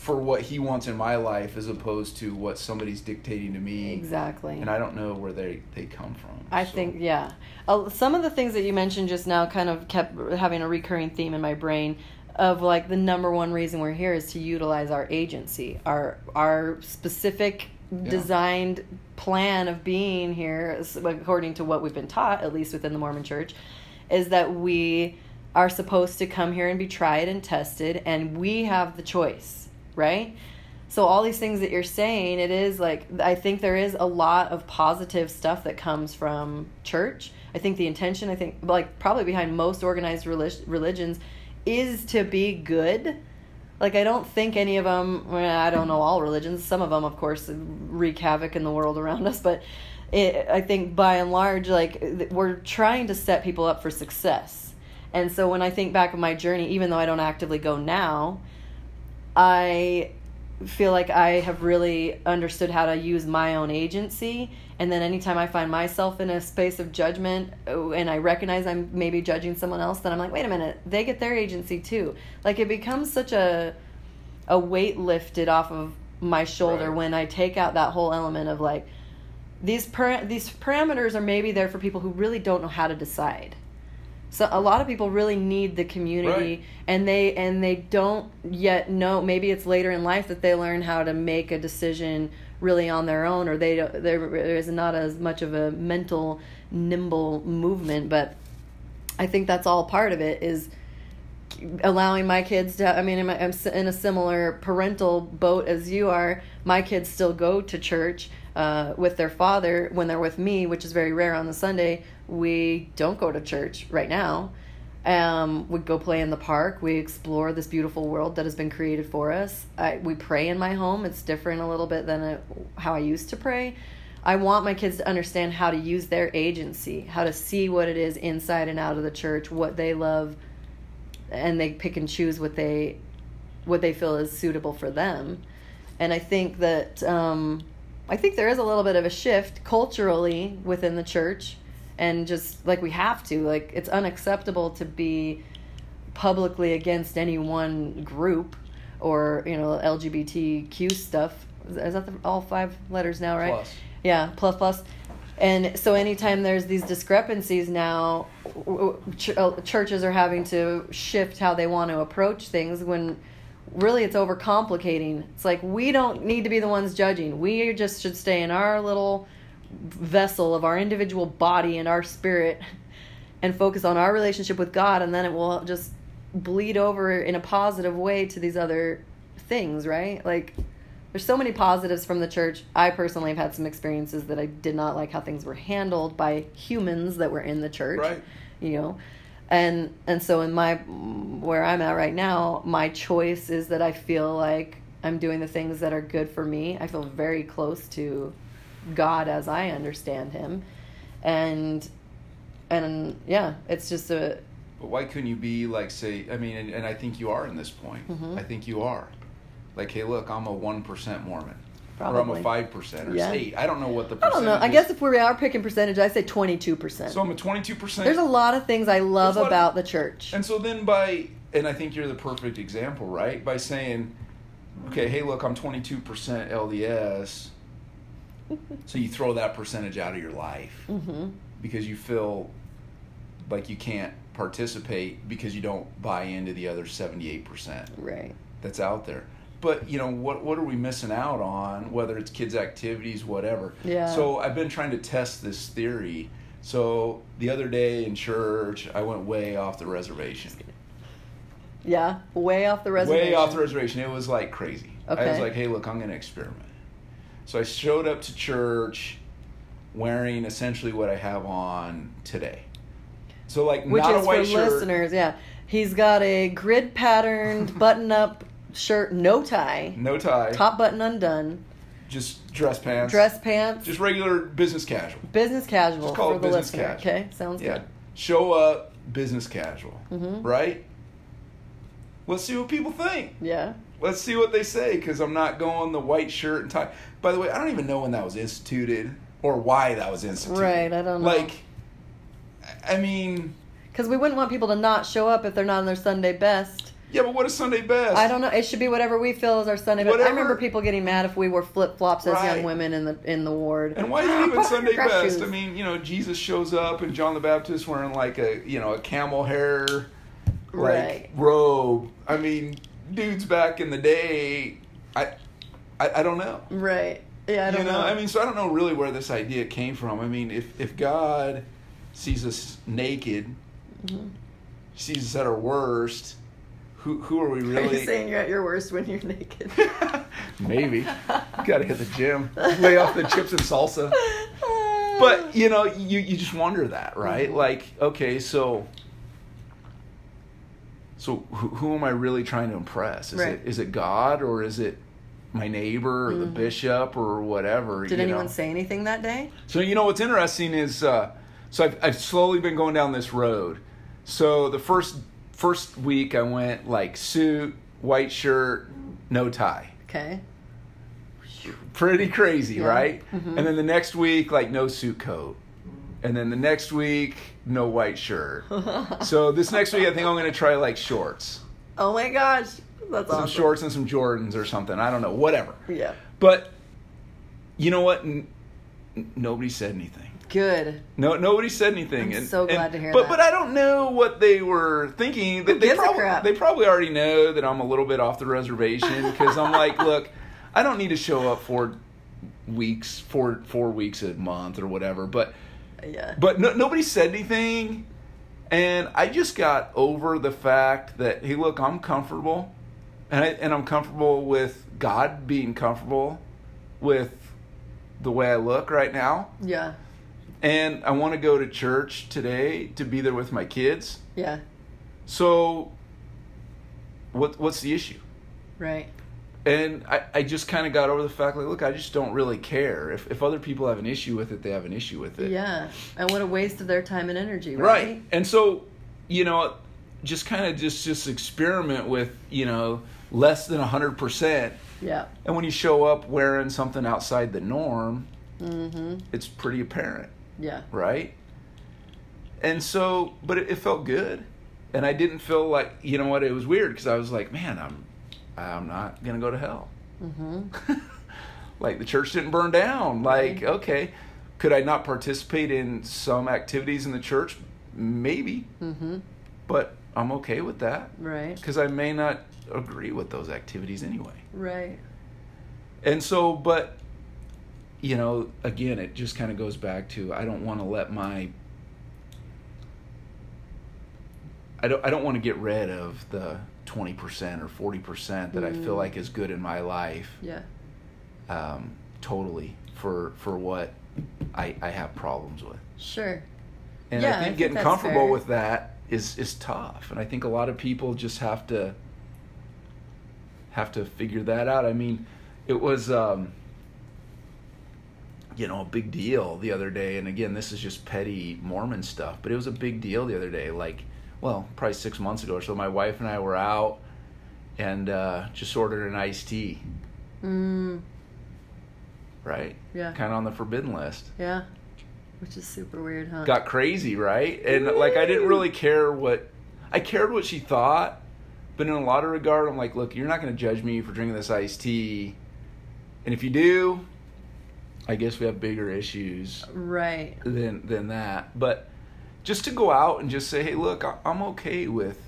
for what He wants in my life as opposed to what somebody's dictating to me. exactly. And I don't know where they, they come from. I So- think yeah. Uh, some of the things that you mentioned just now kind of kept having a recurring theme in my brain of like the number one reason we're here is to utilize our agency, our our specific designed plan of being here according to what we've been taught at least within the Mormon church is that we are supposed to come here and be tried and tested and we have the choice, right? So all these things that you're saying, it is like I think there is a lot of positive stuff that comes from church. I think the intention, I think like probably behind most organized relig- religions is to be good. Like I don't think any of them. Well, I don't know all religions. Some of them, of course, wreak havoc in the world around us. But it, I think by and large, like we're trying to set people up for success. And so when I think back of my journey, even though I don't actively go now, I feel like I have really understood how to use my own agency. And then anytime I find myself in a space of judgment oh, and I recognize I'm maybe judging someone else, then I'm like, wait a minute, they get their agency too. Like it becomes such a a weight lifted off of my shoulder Right. when I take out that whole element of like these per- these parameters are maybe there for people who really don't know how to decide. So a lot of people really need the community Right. and they and they don't yet know maybe it's later in life that they learn how to make a decision really on their own or they there there is not as much of a mental nimble movement but I think that's all part of it is allowing my kids to i mean I'm, I'm in a similar parental boat as you are my kids still go to church uh, with their father when they're with me which is very rare on the sunday we don't go to church right now. Um, we go play in the park. We explore this beautiful world that has been created for us. I, we pray in my home. It's different a little bit than it, how i used to pray. I want my kids to understand how to use their agency, how to see what it is inside and out of the church, what they love, and they pick and choose what they what they feel is suitable for them. And I think that um, I think there is a little bit of a shift culturally within the church, and just like we have to, like it's unacceptable to be publicly against any one group or you know LGBTQ stuff. Is that the, all five letters now, right? Plus. Yeah, plus plus. And so anytime there's these discrepancies now, ch- uh, churches are having to shift how they want to approach things when really it's overcomplicating. It's like we don't need to be the ones judging. We just should stay in our little vessel of our individual body and our spirit and focus on our relationship with God and then it will just bleed over in a positive way to these other things, right? Like there's so many positives from the church. I personally have had some experiences that I did not like how things were handled by humans that were in the church. Right. You know. And and so in my where I'm at right now, my choice is that I feel like I'm doing the things that are good for me. I feel very close to God as I understand him. And and yeah, it's just a But why couldn't you be like, say, I mean, and, and I think you are in this point. Mhm. I think you are. Like, hey, look, I'm a 1% Mormon. Or I'm a 5% or Yeah. 8. I don't know what the I don't know. I guess if we are picking percentage, I say 22%. So I'm a 22%. There's a lot of things I love There's a lot about of- the church. And so then by, and I think you're the perfect example, right? By saying, okay, hey, look, I'm 22% LDS. So you throw that percentage out of your life hmm because you feel like you can't participate because you don't buy into the other 78% Right. that's out there. But you know what? What are we missing out on? Whether it's kids' activities, whatever. Yeah. So I've been trying to test this theory. So the other day in church, I went way off the reservation. Yeah. Way off the reservation. Way off the reservation. It was like crazy. okay. I was like, hey, look, I'm going to experiment. So I showed up to church wearing essentially what I have on today. So like Which not is a white for shirt. listeners, yeah. He's got a grid patterned button up shirt, no tie, no tie, top button undone, just dress pants, dress pants, just regular business casual. business casual Just call for it the business listener. casual. Okay, sounds Yeah, good. show up business casual, Mhm. right? Let's see what people think. Yeah. Let's see what they say because I'm not going the white shirt and tie. By the way, I don't even know when that was instituted or why that was instituted. Right, I don't know. Like, I mean, Because we wouldn't want people to not show up if they're not on their Sunday best. yeah, but what is Sunday best? I don't know. It should be whatever we feel is our Sunday best. I remember people getting mad if we wore flip flops as Right. young women in the in the ward. And why is it even Sunday best? shoes. I mean, you know, Jesus shows up and John the Baptist wearing like a you know a camel hair like Right. robe. I mean, dudes back in the day, I I, I don't know. right? Yeah, I don't you know. I mean, so I don't know really where this idea came from. I mean, if if God sees us naked, Mm-hmm. sees us at our worst, who who are we really? Are you saying you're at your worst when you're naked? Maybe. You Got to hit the gym, lay off the chips and salsa. But you know, you you just wonder that, right? Mhm. Like, okay, so so who, who am I really trying to impress? Is Right. it is it God or is it my neighbor or the Mhm. bishop or whatever? Did anyone know? say anything that day? So you know what's interesting is uh, so I've I've slowly been going down this road. So the first first week I went like suit, white shirt, no tie. Okay. Pretty crazy, Yeah. right? Mhm. And then the next week like no suit coat. And then the next week no white shirt. so this next week I think I'm going to try like shorts. oh my gosh, that's Some awesome. shorts and some Jordans or something. I don't know, whatever. Yeah. But you know what? N- nobody said anything. Good. No, nobody said anything. I'm and, so glad and- to hear but, that. But I don't know what they were thinking. They, Who they probably they probably already know that I'm a little bit off the reservation because I'm like, look, I don't need to show up for weeks, four four weeks a month or whatever. But Yeah. but no, nobody said anything, and I just got over the fact that hey, look, I'm comfortable, and I, and I'm comfortable with God being comfortable with the way I look right now. yeah. And I want to go to church today to be there with my kids. Yeah. So, what what's the issue? Right. And I, I just kind of got over the fact like, look, I just don't really care. If if other people have an issue with it, they have an issue with it. Yeah. And what a waste of their time and energy, right? Right. And so, you know, just kind of just just experiment with you know less than hundred percent. Yeah. And when you show up wearing something outside the norm, Mm-hmm. it's pretty apparent. Yeah. right? And so, but it, it felt good, and I didn't feel like you know what it was weird because I was like, man, I'm I'm not gonna go to hell. Mm-hmm. like the church didn't burn down. Like okay, could I not participate in some activities in the church? Maybe, Mm-hmm. but I'm okay with that Right. because I may not agree with those activities anyway. Right. And so, but you know, again, it just kind of goes back to I don't want to let my I don't I don't want to get rid of the twenty percent or forty percent that I feel Mm. like is good in my life Yeah. um, totally for for what I I have problems with. Sure. And Yeah, I I think think getting that's comfortable fair. with that is is tough. And I think a lot of people just have to have to figure that out. I mean, it was um you know, a big deal the other day and again, this is just petty Mormon stuff, but it was a big deal the other day like well, probably 6 months ago or so my wife and I were out and uh just ordered an iced tea, Mm. right? Yeah. Kind of on the forbidden list. Yeah. Which is super weird, huh? got crazy, right? And like I didn't really care what I cared what she thought, but in a lot of regard, I'm like, look, you're not going to judge me for drinking this iced tea, and if you do, I guess we have bigger issues Right. than than that. But just to go out and just say, hey, look, I'm okay with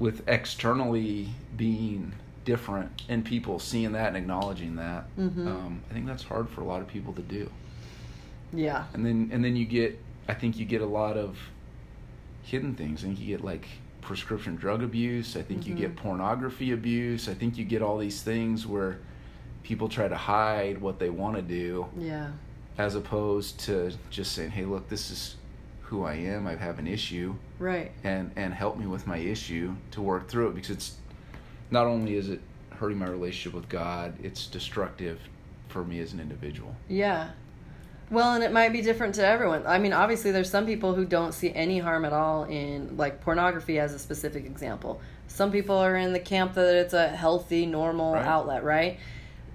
with externally being different and people seeing that and acknowledging that. Mhm. Um, I think that's hard for a lot of people to do Yeah. and then and then you get i think you get a lot of hidden things i think you get like prescription drug abuse i think you get Mhm. pornography abuse i think you get all these things where people try to hide what they want to do Yeah. as opposed to just saying hey look this is who I am. I have an issue, Right. and and help me with my issue to work through it because it's not only is it hurting my relationship with God, it's destructive for me as an individual. Yeah. Well, and it might be different to everyone. I mean, obviously, there's some people who don't see any harm at all in, like, pornography as a specific example. Some people are in the camp that it's a healthy, normal Right. outlet, right?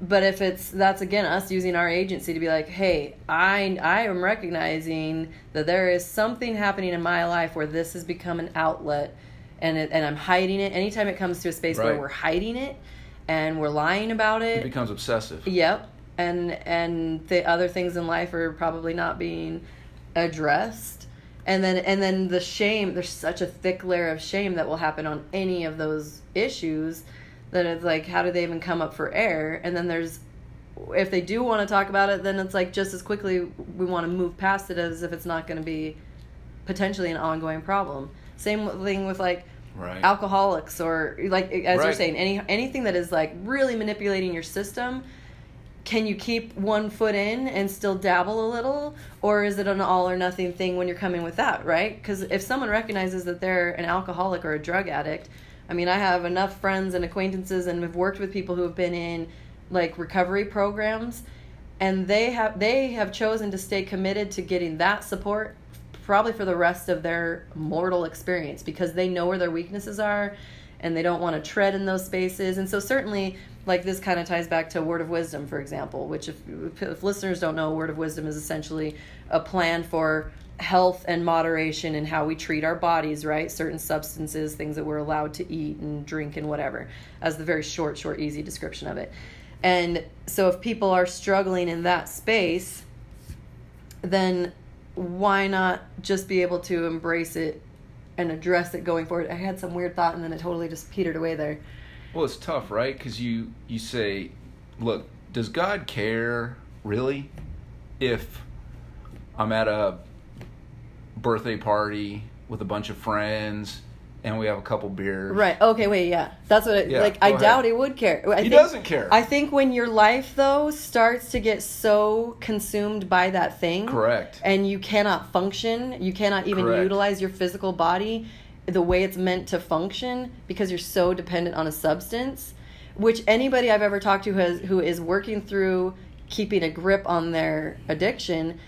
But if it's that's again us using our agency to be like, hey, I I am recognizing that there is something happening in my life where this has become an outlet, and it, and I'm hiding it. Anytime it comes to a space where we're hiding it, and we're lying about it, It becomes obsessive. Yep. And and the other things in life are probably not being addressed. And then and then the shame, there's such a thick layer of shame that will happen on any of those issues that it's like how do they even come up for air? And then there's if they do want to talk about it, then it's like just as quickly we want to move past it as if it's not going to be potentially an ongoing problem. Same thing with like Right. alcoholics or like as you're saying any anything that is like really manipulating your system can you keep one foot in and still dabble a little? Or is it an all or nothing thing when you're coming with that right? Because if someone recognizes that they're an alcoholic or a drug addict i mean i have enough friends and acquaintances and have worked with people who have been in like recovery programs and they have they have chosen to stay committed to getting that support probably for the rest of their mortal experience because they know where their weaknesses are and they don't want to tread in those spaces. And so certainly like this kind of ties back to word of wisdom for example which if, if listeners don't know word of wisdom is essentially a plan for health and moderation and how we treat our bodies right certain substances things that we're allowed to eat and drink and whatever as the very short short easy description of it and so if people are struggling in that space then why not just be able to embrace it and address it going forward? I had some weird thought and then it totally just petered away there. Well, it's tough, right? Because you you say, look, does God care really if I'm at a birthday party with a bunch of friends and we have a couple beers? Right. Okay, wait, yeah. That's what it, Yeah, like I go doubt ahead. he would care. I He think, doesn't care. I think when your life though starts to get so consumed by that thing Correct. and you cannot function, you cannot even Correct. utilize your physical body the way it's meant to function because you're so dependent on a substance, which anybody I've ever talked to has who is working through keeping a grip on their addiction,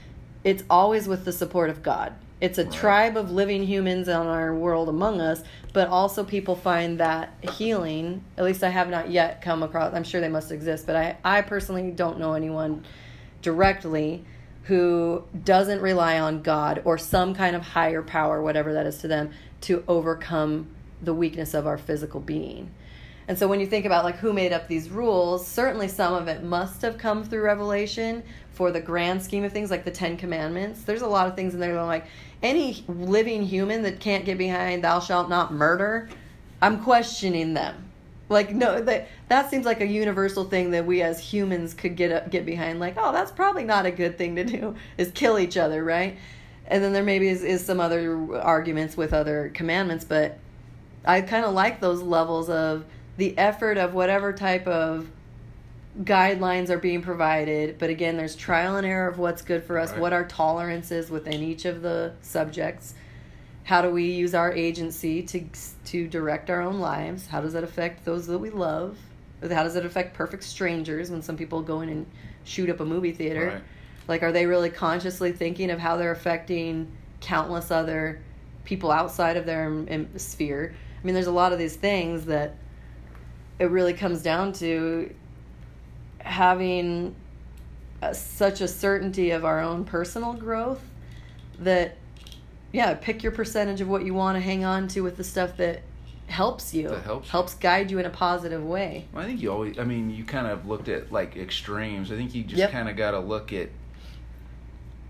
it's always with the support of God. It's a Right. tribe of living humans on our world among us, but also people find that healing. At least I have not yet come across. I'm sure they must exist, but I I personally don't know anyone directly who doesn't rely on God or some kind of higher power, whatever that is to them, to overcome the weakness of our physical being. And so when you think about like who made up these rules, certainly some of it must have come through revelation for the grand scheme of things like the 10 commandments. There's a lot of things in there that like any living human that can't get behind thou shalt not murder, I'm questioning them. Like no that that seems like a universal thing that we as humans could get up, get behind like oh that's probably not a good thing to do is kill each other, right? And then there maybe is, is some other arguments with other commandments, but I kind of like those levels of the effort of whatever type of guidelines are being provided. But again, there's trial and error of what's good for us, Right. what our tolerance is within each of the subjects. How do we use our agency to to direct our own lives? How does that affect those that we love? How does it affect perfect strangers when some people go in and shoot up a movie theater? Right. Like, are they really consciously thinking of how they're affecting countless other people outside of their sphere? I mean, there's a lot of these things that it really comes down to having a, such a certainty of our own personal growth that, yeah, pick your percentage of what you want to hang on to with the stuff that helps you, That helps helps guide you in a positive way. I think you always. I mean, you kind of looked at like extremes. I think you just Yep. kind of got to look at,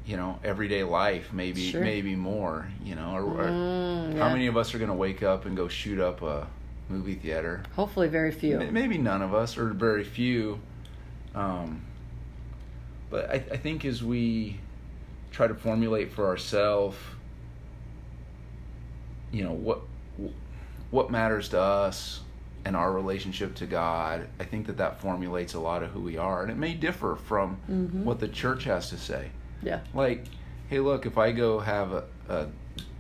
you know, everyday life. Maybe, Sure. maybe more. You know, or, or Mm, how many of us are going to wake up and go shoot up a movie theater? Hopefully, very few. Maybe none of us, or very few. Um, but I, I think as we try to formulate for ourselves, you know what what matters to us and our relationship to God, I think that that formulates a lot of who we are, and it may differ from Mhm. what the church has to say. Yeah. Like, hey, look, if I go have a, a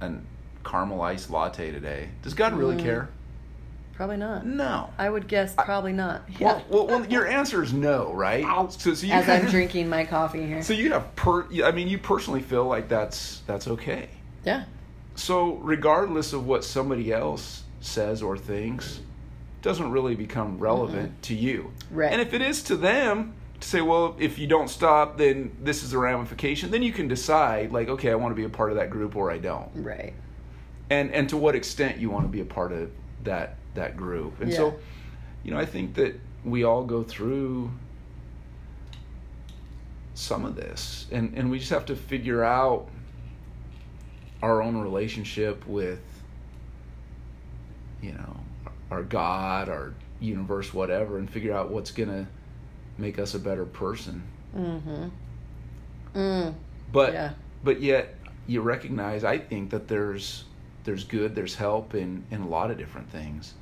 an caramel iced latte today. Does God really Mm. care? Probably not. No. I would guess probably not. Yeah. Well, well, well, your answer is no, right? So, so you As I'm drinking my coffee here. So you have per. I mean, you personally feel like that's that's okay. Yeah. So regardless of what somebody else says or thinks, doesn't really become relevant to you. Right. And if it is to them to say, well, if you don't stop, then this is the ramification. Then you can decide, like, okay, I want to be a part of that group or I don't, Right. and and to what extent you want to be a part of that that group. And Yeah. so, you know, I think that we all go through some of this, and and we just have to figure out our own relationship with you know our god our universe whatever and figure out what's gonna make us a better person Mm-hmm. Mm. but Yeah. but yet you recognize i think that there's there's good there's help in in a lot of different things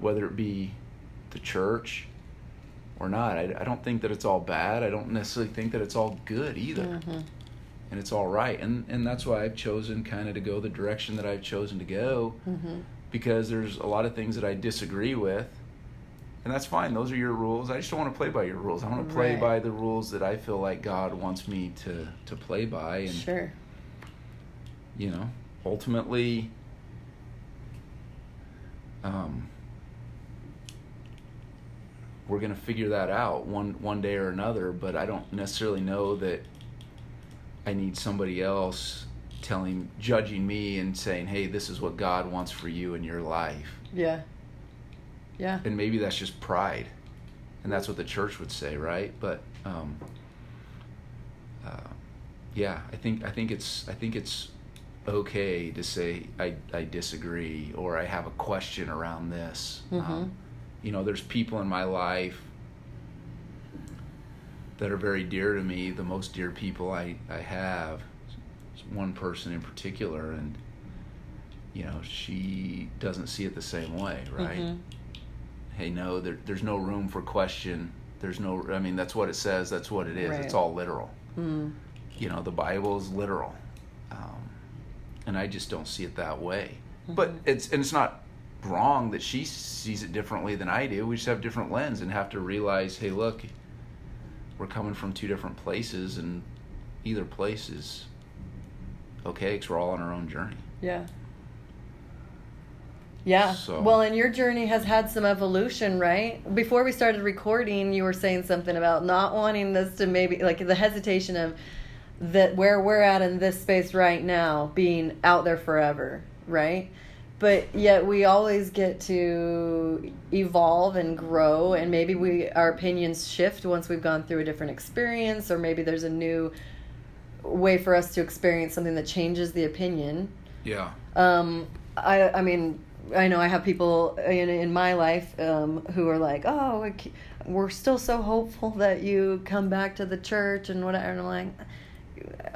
whether it be the church or not i, I don't think that it's all bad i don't necessarily think that it's all good either Mm-hmm. and it's all right and and that's why i've chosen kind of to go the direction that i've chosen to go Mm-hmm. because there's a lot of things that i disagree with and that's fine those are your rules i just don't want to play by your rules i want to play Right. by the rules that i feel like god wants me to to play by and Sure. you know ultimately um we're going to figure that out one one day or another but i don't necessarily know that i need somebody else telling judging me and saying hey this is what god wants for you in your life Yeah. Yeah. and maybe that's just pride. And that's what the church would say right? But um uh, yeah i think i think it's i think it's okay to say i i disagree or i have a question around this. Um, you know there's people in my life that are very dear to me the most dear people i i have. One person in particular and you know she doesn't see it the same way right? Mhm. Hey no there, there's no room for question. There's no i mean that's what it says that's what it is. Right. it's all literal. Mm. you know the bible is literal. Um, and i just don't see it that way. But it's and it's not wrong that she sees it differently than i do. We just have different lens and have to realize hey look we're coming from two different places and either place is okay because we're all on our own journey. Yeah. Yeah. So- Well, and your journey has had some evolution, right? Before we started recording, you were saying something about not wanting this to maybe like the hesitation of that where we're at in this space right now being out there forever, right? But yet we always get to evolve and grow and maybe we our opinions shift once we've gone through a different experience or maybe there's a new way for us to experience something that changes the opinion yeah um, I I mean I know I have people in in my life um, who are like, oh, we're still so hopeful that you come back to the church and whatever. And I'm like,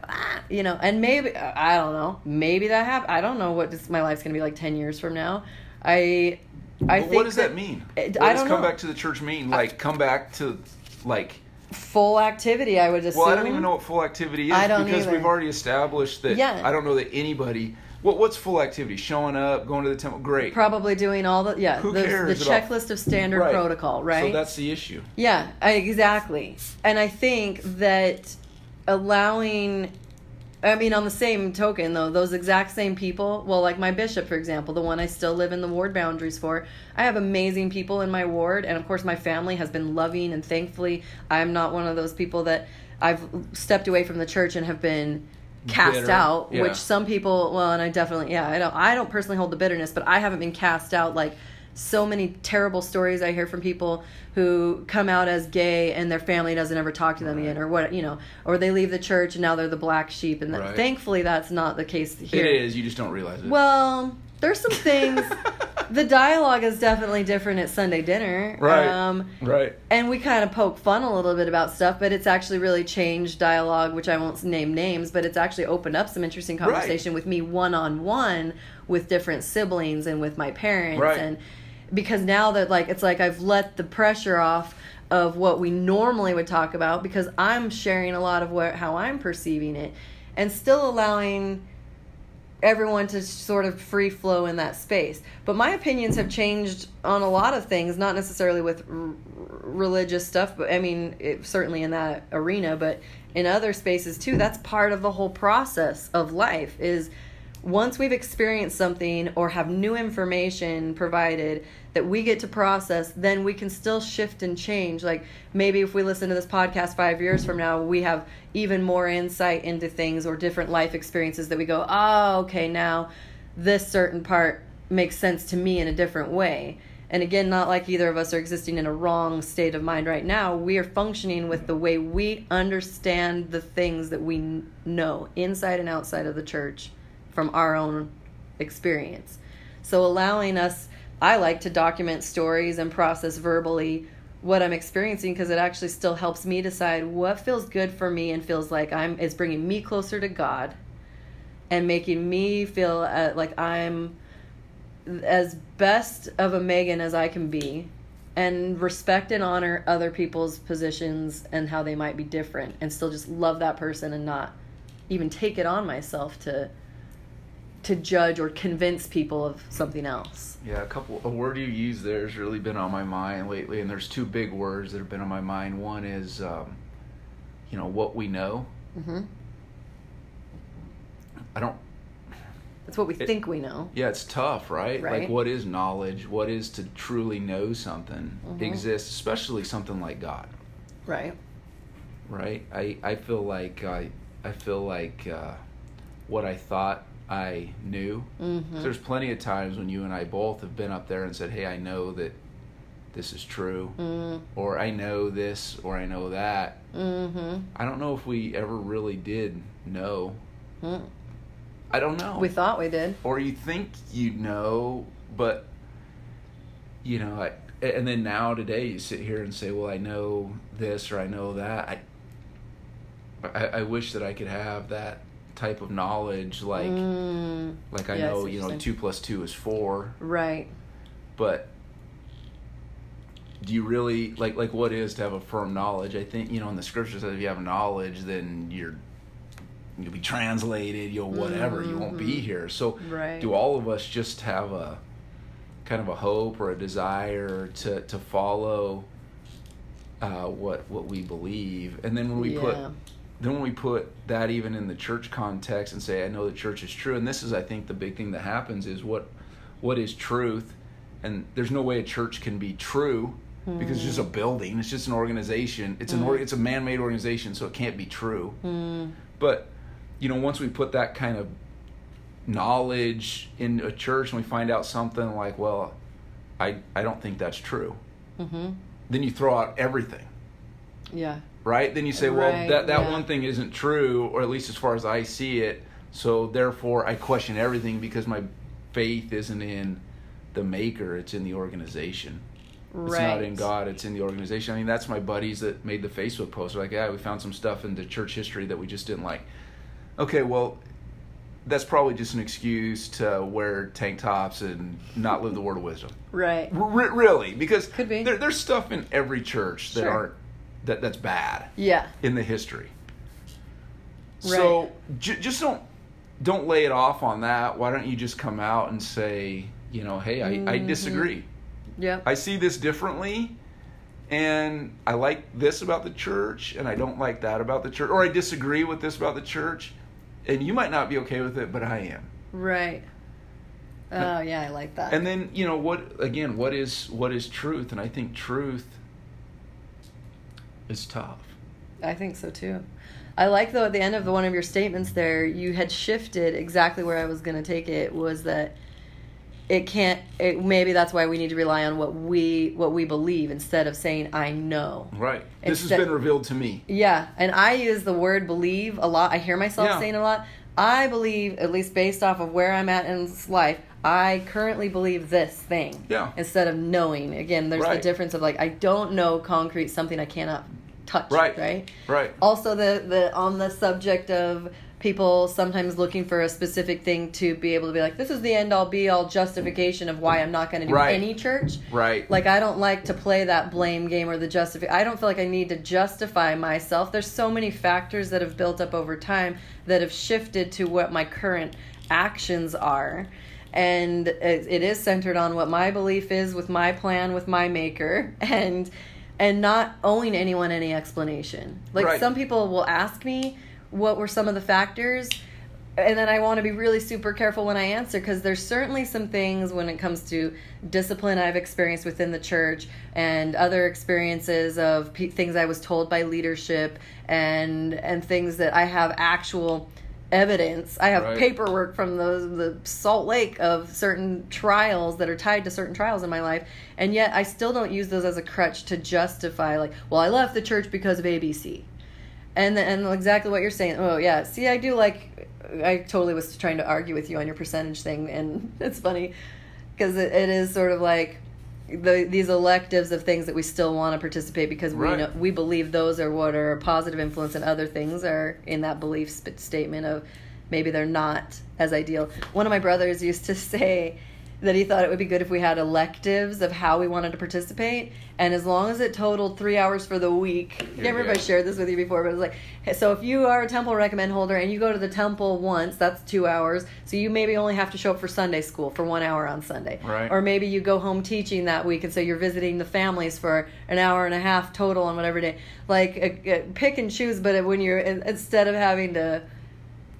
ah, you know, and maybe I don't know, maybe that happen. I don't know what this, my life's gonna be like ten years from now. I I But think what does that, mean It- what I does come know. back to the church mean like come back to like Full activity, I would assume. Well, I don't even know what full activity is I don't because either. we've already established that. Yeah. I don't know that anybody. What what's full activity? Showing up, going to the temple. Great. Probably doing all the yeah Who the, cares the checklist of standard Right. protocol, right? So that's the issue. Yeah, I, exactly. And I think that allowing, I mean, on the same token, though, those exact same people, well, like my bishop, for example, the one I still live in the ward boundaries for, I have amazing people in my ward. And of course, my family has been loving, and thankfully, I'm not one of those people that I've stepped away from the church and have been cast Bitter. out Yeah. which some people well and i definitely yeah i don't i don't personally hold the bitterness but i haven't been cast out like so many terrible stories i hear from people who come out as gay and their family doesn't ever talk to them again or what you know or they leave the church and now they're the black sheep and Right. thankfully that's not the case here It is. You just don't realize it. well there's some things the dialogue is definitely different at sunday dinner right. um right. and we kind of poke fun a little bit about stuff, but it's actually really changed dialogue, which I won't name names, but it's actually opened up some interesting conversation with me one on one with different siblings and with my parents, Right. and because now that like it's like I've let the pressure off of what we normally would talk about because I'm sharing a lot of what how I'm perceiving it, and still allowing everyone to sort of free flow in that space. But my opinions have changed on a lot of things, not necessarily with r- religious stuff, but I mean, it, certainly in that arena, but in other spaces too. That's part of the whole process of life is once we've experienced something or have new information provided that we get to process, then we can still shift and change. Like maybe if we listen to this podcast five years from now, we have even more insight into things or different life experiences that we go, oh, okay, now this certain part makes sense to me in a different way. And again, not like either of us are existing in a wrong state of mind right now. We are functioning with the way we understand the things that we know inside and outside of the church from our own experience. So allowing us, I like to document stories and process verbally what I'm experiencing because it actually still helps me decide what feels good for me and feels like I'm is bringing me closer to God and making me feel uh, like I'm as best of a Megan as I can be and respect and honor other people's positions and how they might be different and still just love that person and not even take it on myself to to judge or convince people of something else. Yeah, a couple a word you use there has really been on my mind lately, and there's two big words that have been on my mind. One is, um, you know, what we know. Mm-hmm. I don't. That's what we It- think we know. Yeah, it's tough, right? Right. Like, what is knowledge? What is to truly know something Mhm. exists, especially something like God, Right. right? I I feel like I I feel like uh, what I thought I knew. Mm-hmm. There's plenty of times when you and I both have been up there and said, "Hey, I know that this is true," Mm, or "I know this," or "I know that." mm-hmm. I don't know if we ever really did know. Mm. I don't know. We thought we did. or you think you know, but you know, I, and then now today you sit here and say, "Well, I know this or I know that." I, I, I wish that I could have that type of knowledge, like, Mm, like I Yeah, know, you know, two plus two is four, right. but do you really like like what is to have a firm knowledge? I think you know in the scriptures says if you have knowledge, then you're you'll be translated, you'll whatever, you won't be Mhm. here. So Right. do all of us just have a kind of a hope or a desire to to follow uh, what what we believe, and then when we put Yeah. Then when we put that even in the church context and say I know the church is true, and this is I think the big thing that happens is what what is truth, and there's no way a church can be true because it's just a building, it's just an organization, it's an or, it's a man-made organization, so it can't be true. Mm, But you know, once we put that kind of knowledge in a church and we find out something like, well, I I don't think that's true, mm-hmm. then you throw out everything, Yeah. Right? Then you say, well, Right, that that yeah. one thing isn't true, or at least as far as I see it. So therefore, I question everything because my faith isn't in the maker; it's in the organization. Right. It's not in God; it's in the organization. I mean, that's my buddies that made the Facebook post. They're like, yeah, we found some stuff in the church history that we just didn't like. Okay, well, that's probably just an excuse to wear tank tops and not live the word of wisdom. Right. R- really, because Could be. There, there's stuff in every church that Sure. aren't that that's bad Yeah. in the history. Right. So j- just don't don't lay it off on that. Why don't you just come out and say, you know, hey, I, I Mhm. disagree. Yeah. I see this differently, and I like this about the church, and I don't like that about the church, or I disagree with this about the church, and you might not be okay with it, but I am. Right. Oh yeah, I like that. And then you know what? Again, what is what is truth? And I think truth is tough. I think so too. I like though at the end of the, one of your statements there, you had shifted exactly where I was going to take it. Was that it can't? It, maybe that's why we need to rely on what we what we believe instead of saying I know. Right. This has been revealed to me. Yeah, and I use the word believe a lot. I hear myself Yeah. saying a lot. I believe, at least based off of where I'm at in this life, I currently believe this thing. Yeah. Instead of knowing. Again, there's the difference of like I don't know concrete something I cannot touch. Right. Right. Right. Also, the the on the subject of people sometimes looking for a specific thing to be able to be like, this is the end all be all justification of why I'm not going to do Right. any church. Right. Like I don't like to play that blame game or the justify. I don't feel like I need to justify myself. There's so many factors that have built up over time that have shifted to what my current actions are. And it, it is centered on what my belief is with my plan with my maker and and not owing anyone any explanation. Like Right. some people will ask me what were some of the factors and then I want to be really super careful when I answer because there's certainly some things when it comes to discipline I've experienced within the church and other experiences of pe- things I was told by leadership and and things that I have actual evidence. I have Right. paperwork from the the Salt Lake of certain trials that are tied to certain trials in my life, and yet I still don't use those as a crutch to justify like, well, I left the church because of ABC and and exactly what you're saying. Oh yeah, see, I do like. I totally was trying to argue with you on your percentage thing, and it's funny because it, it is sort of like the these electives of things that we still want to participate because we Right. know, we believe those are what are a positive influence, and other things are in that belief sp- statement of maybe they're not as ideal. One of my brothers used to say that he thought it would be good if we had electives of how we wanted to participate, and as long as it totaled three hours for the week. I can't remember if. I shared this with you before, but it was like, hey, so if you are a temple recommend holder and you go to the temple once, that's two hours. So you maybe only have to show up for Sunday school for one hour on Sunday. Right. Or maybe you go home teaching that week, and so you're visiting the families for an hour and a half total on whatever day. Like, uh, uh, pick and choose, but when you're, instead of having to,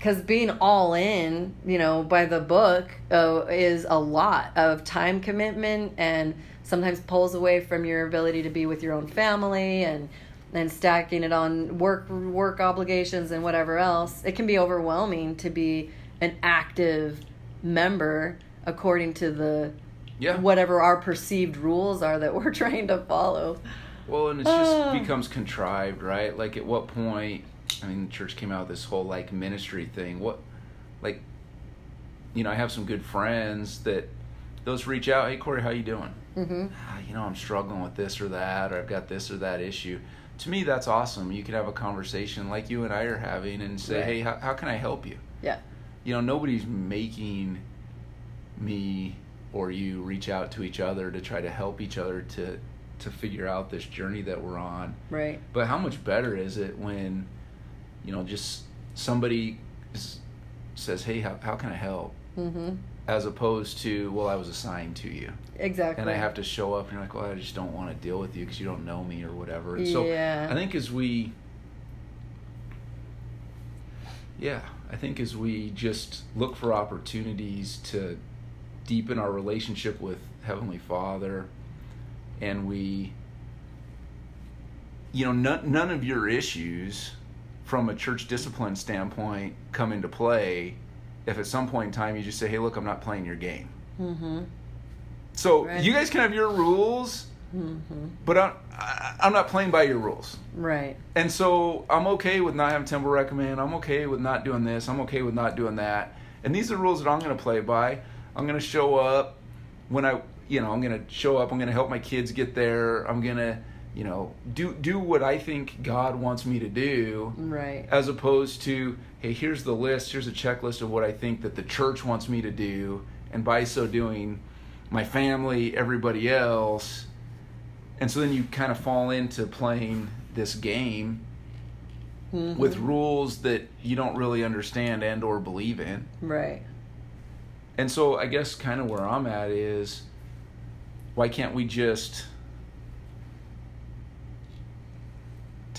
because being all in, you know, by the book uh, is a lot of time commitment and sometimes pulls away from your ability to be with your own family and and stacking it on work work obligations and whatever else. It can be overwhelming to be an active member according to the Yeah. whatever our perceived rules are that we're trying to follow. Well, and it just Ah. becomes contrived, right? Like, at what point? I mean, the church came out with this whole like ministry thing. What, like, you know, I have some good friends that those reach out. Hey, Corey, how you doing? hmm ah, you know, I'm struggling with this or that, or I've got this or that issue. To me, that's awesome. You can have a conversation like you and I are having and say, Right. hey, how, how can I help you? Yeah. You know, nobody's making me or you reach out to each other to try to help each other to to figure out this journey that we're on. Right. But how much better is it when, you know, just somebody s- says, hey, how, how can I help? hmm As opposed to, well, I was assigned to you Exactly. and I have to show up, and you're like, well, I just don't want to deal with you because you don't know me or whatever. And so Yeah. I think as we, yeah, I think as we just look for opportunities to deepen our relationship with Heavenly Father, and we, you know, none, none of your issues from a church discipline standpoint come into play if at some point in time you just say, hey, look, I'm not playing your game. hmm So Right. you guys can have your rules, hmm but I'm, I'm not playing by your rules. Right. And so I'm okay with not having Temple recommend. I'm okay with not doing this. I'm okay with not doing that. And these are the rules that I'm going to play by. I'm going to show up when I, you know, I'm going to show up. I'm going to help my kids get there. I'm going to, you know, do do what I think God wants me to do Right. as opposed to hey here's the list here's a checklist of what i think that the church wants me to do and by so doing my family everybody else and so then you kind of fall into playing this game Mhm. with rules that you don't really understand and or believe in Right. and so i guess kind of where i'm at is why can't we just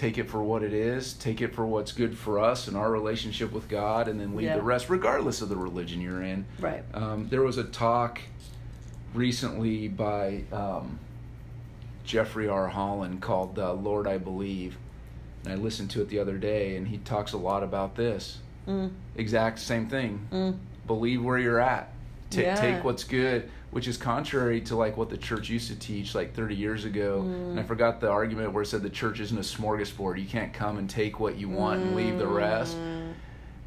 take it for what it is take it for what's good for us and our relationship with god and then leave Yeah. the rest regardless of the religion you're in Right. um, there was a talk recently by um, jeffrey r holland called uh, lord i believe and i listened to it the other day and he talks a lot about this Mm. exact same thing Mm. believe where you're at. Ta Yeah. Take what's good, which is contrary to like what the church used to teach like 30 years ago. And I forgot the argument where it said the church isn't a smorgasbord. You can't come and take what you want and leave the rest. Mm.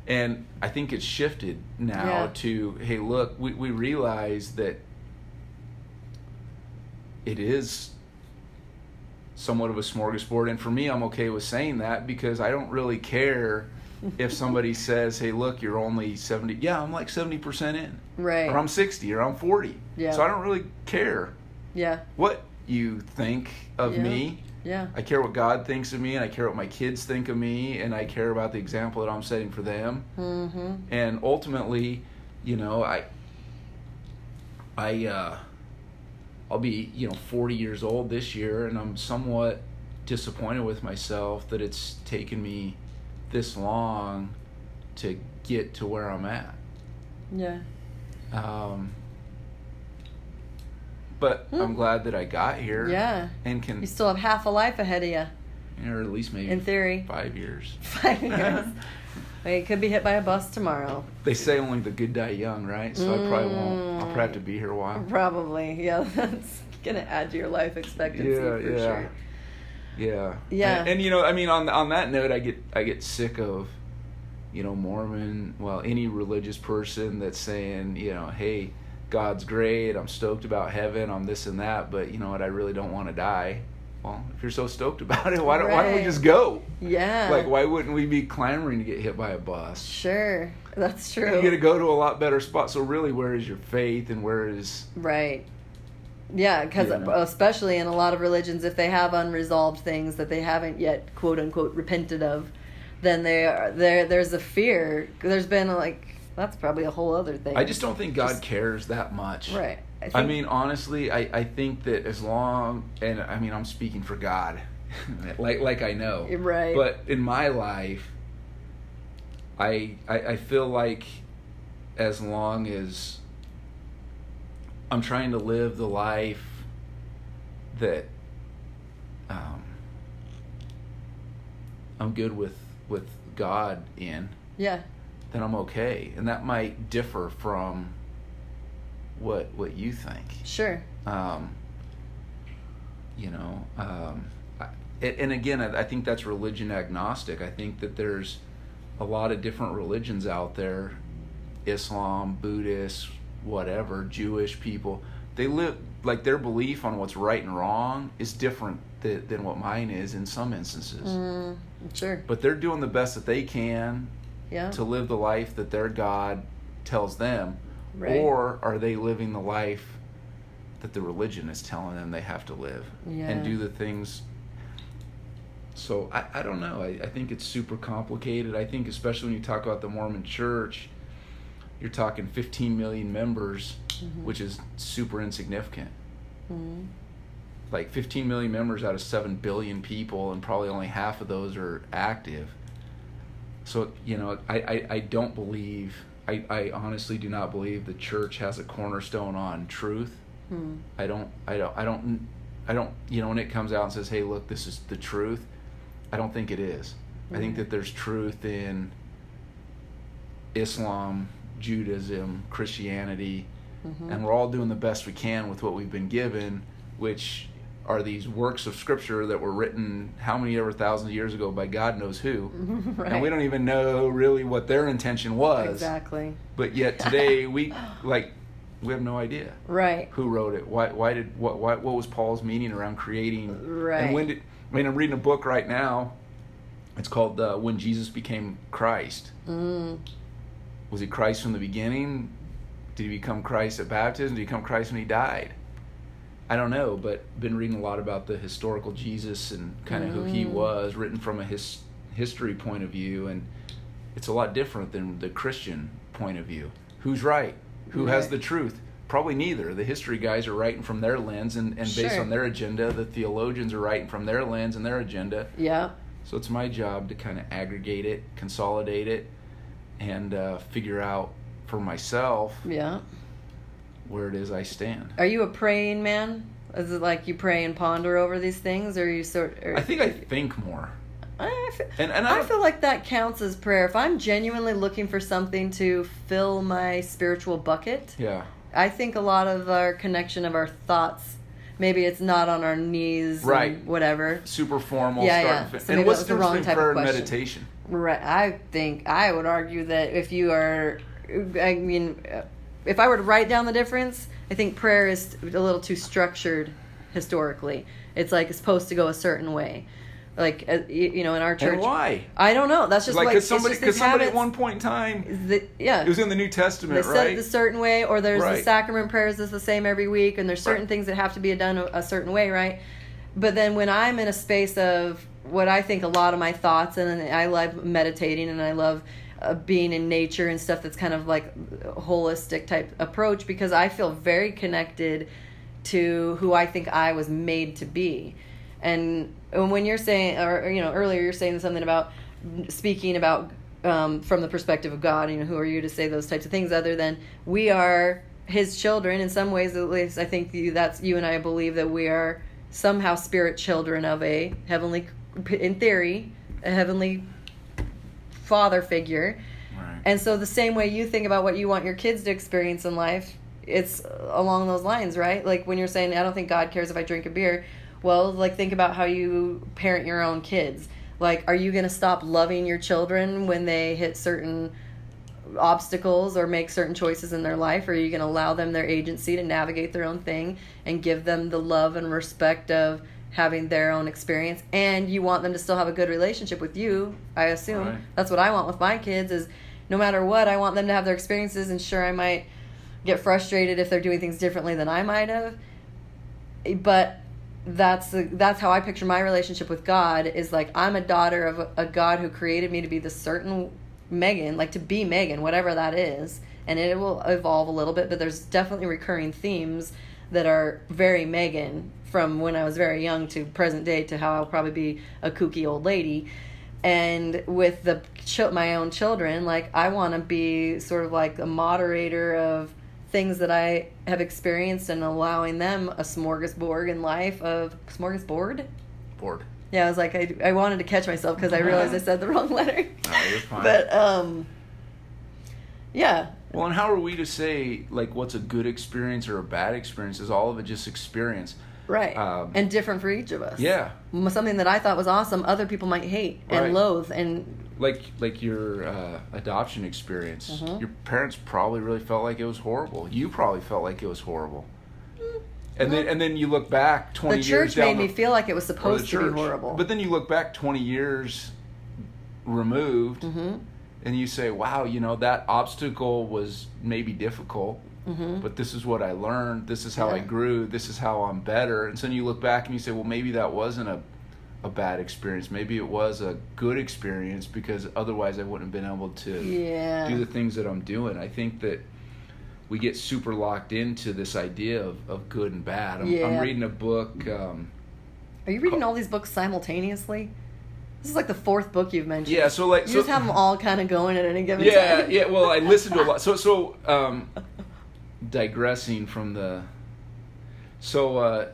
And I think it's shifted now Yeah. to hey, look, we, we realize that it is somewhat of a smorgasbord. And for me, I'm okay with saying that because I don't really care if somebody says, "Hey, look, you're only 70." Yeah, I'm like 70% in. Right. Or I'm 60 or I'm 40. Yeah. So I don't really care Yeah. what you think of Yeah. me. Yeah. I care what God thinks of me and I care what my kids think of me and I care about the example that I'm setting for them. Mm-hmm. And ultimately, you know, I I uh I'll be, you know, 40 years old this year and I'm somewhat disappointed with myself that it's taken me this long to get to where I'm at. Yeah. Um, but I'm glad that I got here. Hmm. Yeah. And can, You still have half a life ahead of you, or at least maybe in theory. five years. Five years. Well, you could be hit by a bus tomorrow. They say only the good die young, right? So I probably won't. I'll probably have to Mm. be here a while. Probably. Yeah. That's gonna add to your life expectancy Yeah, for yeah. sure. Yeah. Yeah. And, and, you know, I mean, on on that note, I get I get sick of, you know, Mormon. Well, any religious person that's saying, you know, hey, God's great. I'm stoked about heaven. I'm this and that. But you know what? I really don't want to die. Well, if you're so stoked about it, why don't why don't we just go? Yeah. Like, why wouldn't we be clamoring to get hit by a bus? Sure. That's true. You get to go to a lot better spot. So really, where is your faith and where is Right. Yeah, because You know. especially in a lot of religions, if they have unresolved things that they haven't yet quote unquote repented of, then they are there. There's a fear. There's been like that's probably a whole other thing. I just don't think God Just- cares that much. right. I think- mean, honestly, I, I think that as long and I mean, I'm speaking for God, like like I know, Right. But in my life, I, I I feel like as long as I'm trying to live the life that um, I'm good with with God in, yeah. then I'm okay, and that might differ from what what you think Sure. um, you know um, I, and and again I, I think that's religion agnostic i think that there's a lot of different religions out there islam buddhist whatever jewish people they live like their belief on what's right and wrong is different th- than what mine is in some instances Mm, sure. but they're doing the best that they can Yeah. to live the life that their God tells them, Right. or are they living the life that the religion is telling them they have to live Yeah. and do the things? So I, I don't know. I, I think it's super complicated. I think especially when you talk about the Mormon Church, you're talking 15 million members, Mm-hmm. which is super insignificant. Mhm. Like 15 million members out of 7 billion people, and probably only half of those are active. So, you know, I, I, I don't believe, I, I honestly do not believe the church has a cornerstone on truth. Hmm. I don't, I don't, I don't, I don't, you know, when it comes out and says, hey, look, this is the truth, I don't think it is. I think Mhm. that there's truth in Islam, Judaism, Christianity, Mhm. and we're all doing the best we can with what we've been given, which are these works of scripture that were written how many ever thousands of years ago by God knows who. right. And we don't even know really what their intention was. Exactly. But yet today we like we have no idea Right. who wrote it. Why why did what why, what was Paul's meaning around creating Right. and when did I mean I'm reading a book right now. It's called uh, When Jesus Became Christ. Mm. Was he Christ from the beginning? Did he become Christ at baptism? Did he become Christ when he died? I don't know, but been reading a lot about the historical Jesus and kind of who he Mm. was, written from a his, history point of view, and it's a lot different than the Christian point of view. Who's right? Who has the truth? Probably neither. The history guys are writing from their lens and, and based on their agenda. The theologians are writing from their lens and their agenda. Yeah. So it's my job to kind of aggregate it, consolidate it, and uh, figure out for myself Yeah. where it is I stand. Are you a praying man? Is it like you pray and ponder over these things, or are you sort? Or, I think I think more. I fe- And and I, I feel like that counts as prayer. If I'm genuinely looking for something to fill my spiritual bucket, yeah. I think a lot of our connection of our thoughts, maybe it's not on our knees, Right. whatever. Super formal. Yeah, start yeah. and So and what's the the wrong type of prayer and question. meditation? Right. I think I would argue that if you are, I mean, if I were to write down the difference, I think prayer is a little too structured historically. It's like it's supposed to go a certain way. Like uh, you know, in our church. And why? I don't know. That's just Like, like, because somebody, because somebody at one point in time, that- yeah. it was in the New Testament, they Testament, said it a certain way, or there's the sacrament prayers is the same every week, and there's certain Right. things that have to be done a, a certain way, right? But then when I'm in a space of what I think a lot of my thoughts, and I love meditating, and I love uh, being in nature and stuff that's kind of like holistic type approach because I feel very connected to who I think I was made to be. And when you're saying, or you know, earlier you're saying something about speaking about um, from the perspective of God. You know, who are you to say those types of things other than we are His children? In some ways, at least, I think you, that's you and I believe that we are somehow spirit children of a heavenly, in theory, a heavenly father figure. Right. And so the same way you think about what you want your kids to experience in life, it's along those lines, right? Like when you're saying I don't think God cares if I drink a beer, well, like think about how you parent your own kids. Like are you going to stop loving your children when they hit certain obstacles or make certain choices in their life or are you going to allow them their agency to navigate their own thing and give them the love and respect of having their own experience and you want them to still have a good relationship with you i assume Right. that's what i want with my kids is no matter what i want them to have their experiences and sure i might get frustrated if they're doing things differently than i might have but that's the, that's how i picture my relationship with god is like i'm a daughter of a, a god who created me to be the certain megan like to be megan whatever that is and it will evolve a little bit but there's definitely recurring themes that are very megan from when i was very young to present day to how i'll probably be a kooky old lady and with the ch- my own children like i want to be sort of like a moderator of things that i have experienced and allowing them a smorgasbord in life of smorgasbord Bored. yeah i was like i, I wanted to catch myself because i realized i said the wrong letter No, you're fine. but um yeah Well, and how are we to say like what's a good experience or a bad experience? Is all of it just experience? Right Um, and different for each of us Yeah, something that i thought was awesome other people might hate and Right. loathe and like like your uh, adoption experience. Mhm. Your parents probably really felt like it was horrible. You probably felt like it was horrible. And then and then you look back twenty Mm, the years church made down me feel like it was supposed to be horrible But then you look back twenty years removed, hmm and you say, "Wow, you know that obstacle was maybe difficult." Hmm but this is what I learned. This is how I grew. This is how I'm better. And so then you look back and you say, well, maybe that wasn't a, a bad experience. Maybe it was a good experience because otherwise I wouldn't have been able to yeah do the things that I'm doing. I think that we get super locked into this idea of, of good and bad. I'm, I'm reading a book. Um, Are you reading all these books simultaneously? This is like the fourth book you've mentioned. yeah, so like, You so, just have them all kind of going at any given yeah, time. Yeah, yeah. Well, I listen to a lot. So, so um, digressing from the, so uh,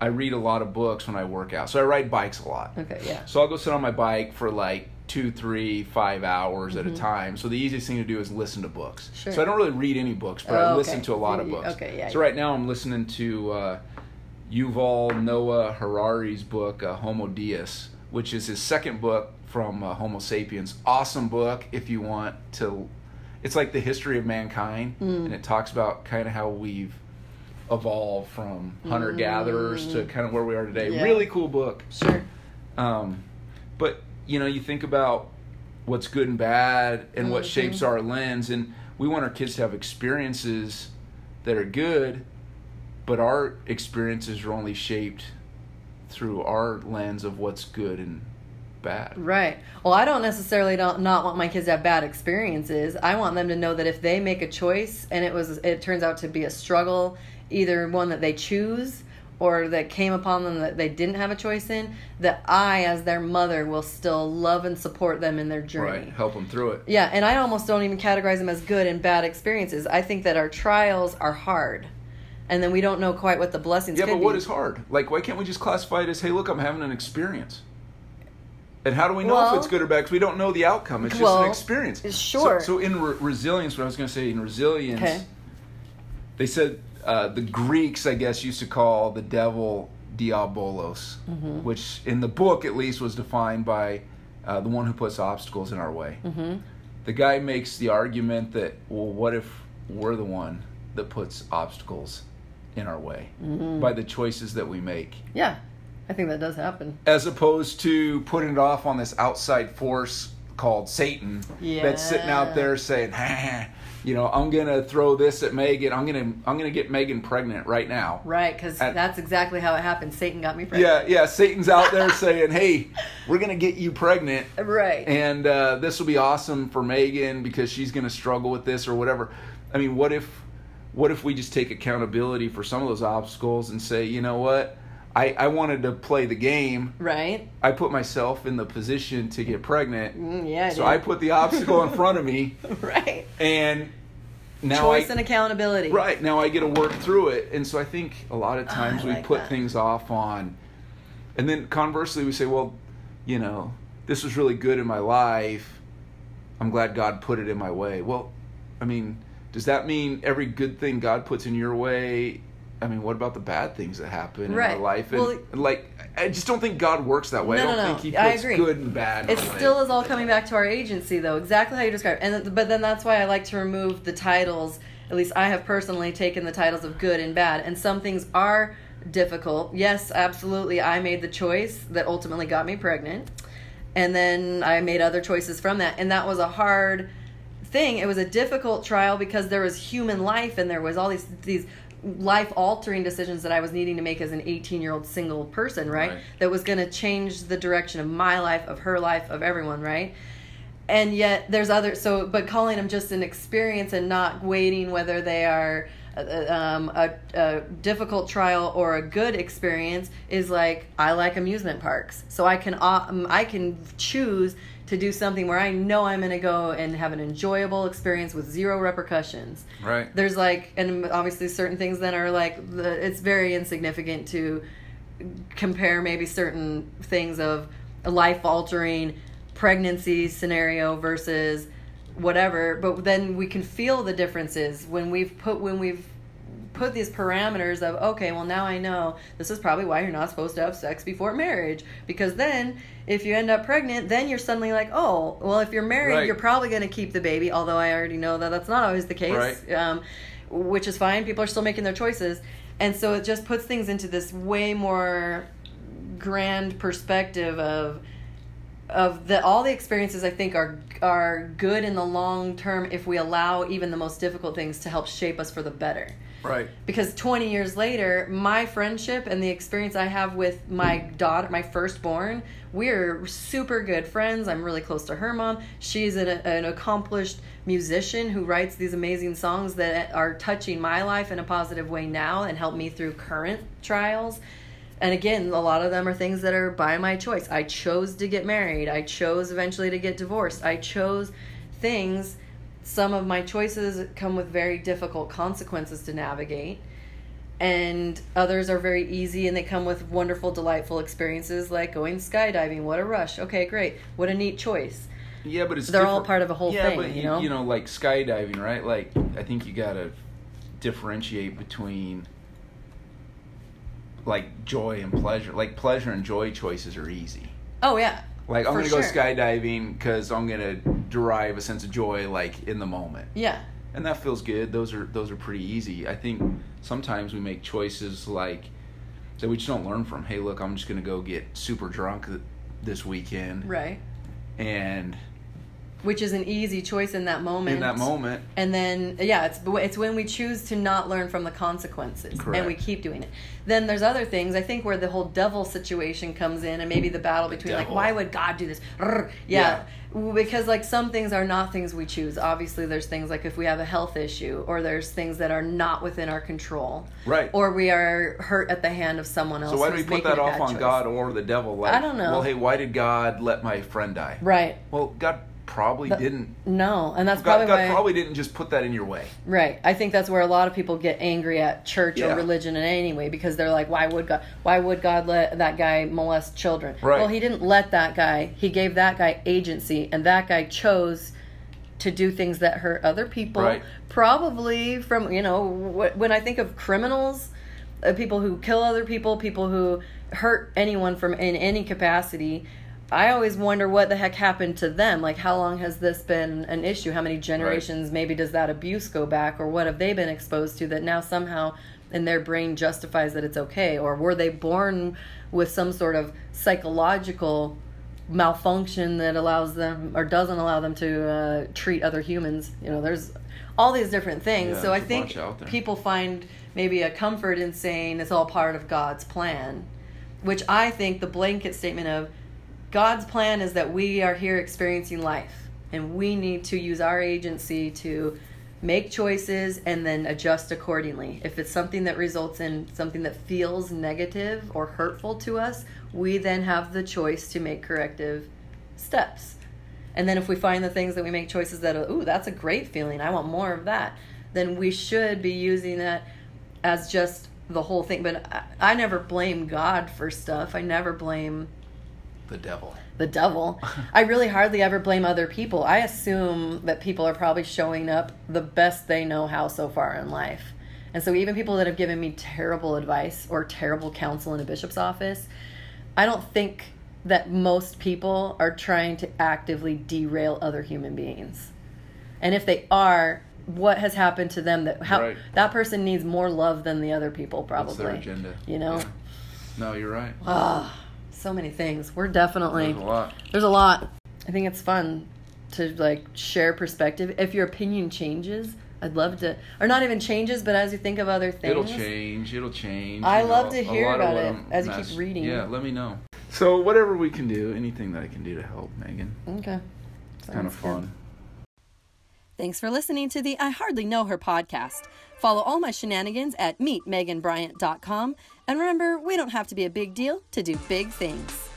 I read a lot of books when I work out. So I ride bikes a lot. Okay, yeah. So I'll go sit on my bike for like two, three, five hours at a Mhm. time. So the easiest thing to do is listen to books. Sure. So I don't really read any books, but I Oh, listen okay. to a lot of books. okay, yeah, So yeah. right now I'm listening to uh, Yuval Noah Harari's book uh, Homo Deus, which is his second book from uh, Homo Sapiens. Awesome book if you want to. It's like the history of mankind, Mm. and it talks about kind of how we've evolved from hunter gatherers to kind of where we are today. Mm. Yeah. Really cool book. Sure. Um, but you know, you think about what's good and bad and what Mhm. shapes our lens, and we want our kids to have experiences that are good, but our experiences are only shaped through our lens of what's good and bad. Right. Well, I don't necessarily don't not want my kids to have bad experiences. I want them to know that if they make a choice and it was it turns out to be a struggle, either one that they choose or that came upon them that they didn't have a choice in, that I as their mother will still love and support them in their journey. Right, help them through it. Yeah, and I almost don't even categorize them as good and bad experiences. I think that our trials are hard. And then we don't know quite what the blessings Yeah, but what be. is hard? Like, why can't we just classify it as, hey, look, I'm having an experience? And how do we know Well- if it's good or bad? Because we don't know the outcome. It's just an experience. sure. So, so in re- resilience, what I was going to say in resilience, Okay. they said uh, the Greeks, I guess, used to call the devil diabolos, Mm-hmm. which in the book at least was defined by uh, the one who puts obstacles in our way. Mhm. The guy makes the argument that, well, what if we're the one that puts obstacles in our way Mm-hmm. by the choices that we make? Yeah. I think that does happen. as opposed to putting it off on this outside force called Satan that's sitting out there saying, "Ha, you know, I'm gonna throw this at Megan. I'm gonna I'm gonna get Megan pregnant right now." Right, because that's exactly how it happened. Satan got me pregnant. Yeah, yeah. Satan's out there saying, "Hey, we're gonna get you pregnant, Right. and uh, this will be awesome for Megan because she's gonna struggle with this or whatever." I mean, what if what if we just take accountability for some of those obstacles and say, you know what? I, I wanted to play the game. right. I put myself in the position to get pregnant. Mm, yeah. So dude. I put the obstacle in front of me, right. and now Choice I and accountability. right now I get to work through it. And so I think a lot of Oh, times I we like put that. things off on, and then conversely we say, well, you know, this was really good in my life. I'm glad God put it in my way. Well, I mean, does that mean every good thing God puts in your way? I mean, what about the bad things that happen in Right. our life? And, Well- and, like, I just don't think God works that way. No, I don't no, no. think He I puts agree. good and bad. It in still is all coming back to our agency, though. Exactly how you described. it. And but then that's why I like to remove the titles. At least I have personally taken the titles of good and bad, and some things are difficult. Yes, absolutely. I made the choice that ultimately got me pregnant, and then I made other choices from that, and that was a hard thing. It was a difficult trial because there was human life, and there was all these these life altering decisions that I was needing to make as an 18 year old single person, right? Right. That was going to change the direction of my life, of her life, of everyone, right? And yet there's other so, but calling them just an experience and not waiting whether they are uh, um, a, a difficult trial or a good experience is like I like amusement parks, so I can um, I can choose to do something where I know I'm going to go and have an enjoyable experience with zero repercussions right. there's like and obviously certain things then are like the, it's very insignificant to compare maybe certain things of a life altering pregnancy scenario versus whatever but then we can feel the differences when we've put when we've put these parameters of okay well now i know this is probably why you're not supposed to have sex before marriage because then if you end up pregnant then you're suddenly like oh well if you're married Right. you're probably going to keep the baby although i already know that that's not always the case Right. um, which is fine people are still making their choices and so it just puts things into this way more grand perspective of of the all the experiences I think are are good in the long term if we allow even the most difficult things to help shape us for the better Right. because 20 years later my friendship and the experience i have with my daughter my firstborn we're super good friends. I'm really close to her mom. She's an, an accomplished musician who writes these amazing songs that are touching my life in a positive way now and help me through current trials. And again a lot of them are things that are by my choice. I chose to get married. I chose eventually to get divorced. I chose things some of my choices come with very difficult consequences to navigate and others are very easy and they come with wonderful delightful experiences like going skydiving what a rush okay great what a neat choice Yeah, but it's They're all part of a whole yeah, thing, but you know? you know, like skydiving, right? Like I think you gotta differentiate between like joy and pleasure. Like pleasure and joy choices are easy. oh yeah Like I'm For gonna go sure. skydiving because I'm gonna derive a sense of joy, like in the moment, yeah and that feels good. Those are those are pretty easy. I think sometimes we make choices like that we just don't learn from. Hey, look, I'm just gonna go get super drunk th- this weekend, right and which is an easy choice in that moment in that moment, and then yeah it's it's when we choose to not learn from the consequences and we keep doing it then there's other things i think where the whole devil situation comes in and maybe the battle between like why would god do this Rrr. yeah. because like some things are not things we choose obviously there's things like if we have a health issue or there's things that are not within our control right? or we are hurt at the hand of someone else So why do we put that off on choice. God or the devil? Like, I don't know. Well, hey, why did God let my friend die? right Well, God probably didn't. no and that's God, probably God why probably didn't just put that in your way. Right. I think that's where a lot of people get angry at church Yeah. or religion in any way because they're like, why would God? Why would God let that guy molest children? Right. Well, he didn't let that guy. He gave that guy agency, and that guy chose to do things that hurt other people. Right. Probably from you know when I think of criminals, uh, people who kill other people, people who hurt anyone from in any capacity. I always wonder what the heck happened to them. Like, how long has this been an issue? How many generations maybe does that abuse go back, or what have they been exposed to that now somehow in their brain justifies that it's okay or were they born with some sort of psychological malfunction that allows them or doesn't allow them to uh, treat other humans you know there's all these different things Yeah, so i think bunch out there. people find maybe a comfort in saying it's all part of god's plan which i think the blanket statement of god's plan is that we are here experiencing life and we need to use our agency to make choices and then adjust accordingly. If it's something that results in something that feels negative or hurtful to us, we then have the choice to make corrective steps. And then if we find the things that we make choices that, ooh, that's a great feeling, I want more of that, then we should be using that as just the whole thing. But I, I never blame God for stuff. I never blame The devil. the devil. I really hardly ever blame other people. I assume that people are probably showing up the best they know how so far in life. And so even people that have given me terrible advice or terrible counsel in a bishop's office, I don't think that most people are trying to actively derail other human beings. And if they are, what has happened to them that how Right. that person needs more love than the other people probably. What's their agenda? You know? Yeah. No, you're right. Ah, so many things. We're definitely There's a lot. there's a lot. I think it's fun to like share perspective. If your opinion changes, I'd love to, or not even changes, but as you think of other things, It'll change. It'll change. I you love know, to hear about it I'm as you keep reading. Yeah, let me know. So whatever we can do, anything that I can do to help Megan, Okay, it's kind of good. fun. Thanks for listening to the I Hardly Know Her podcast. Follow all my shenanigans at meetmeganbryant.com. And remember, we don't have to be a big deal to do big things.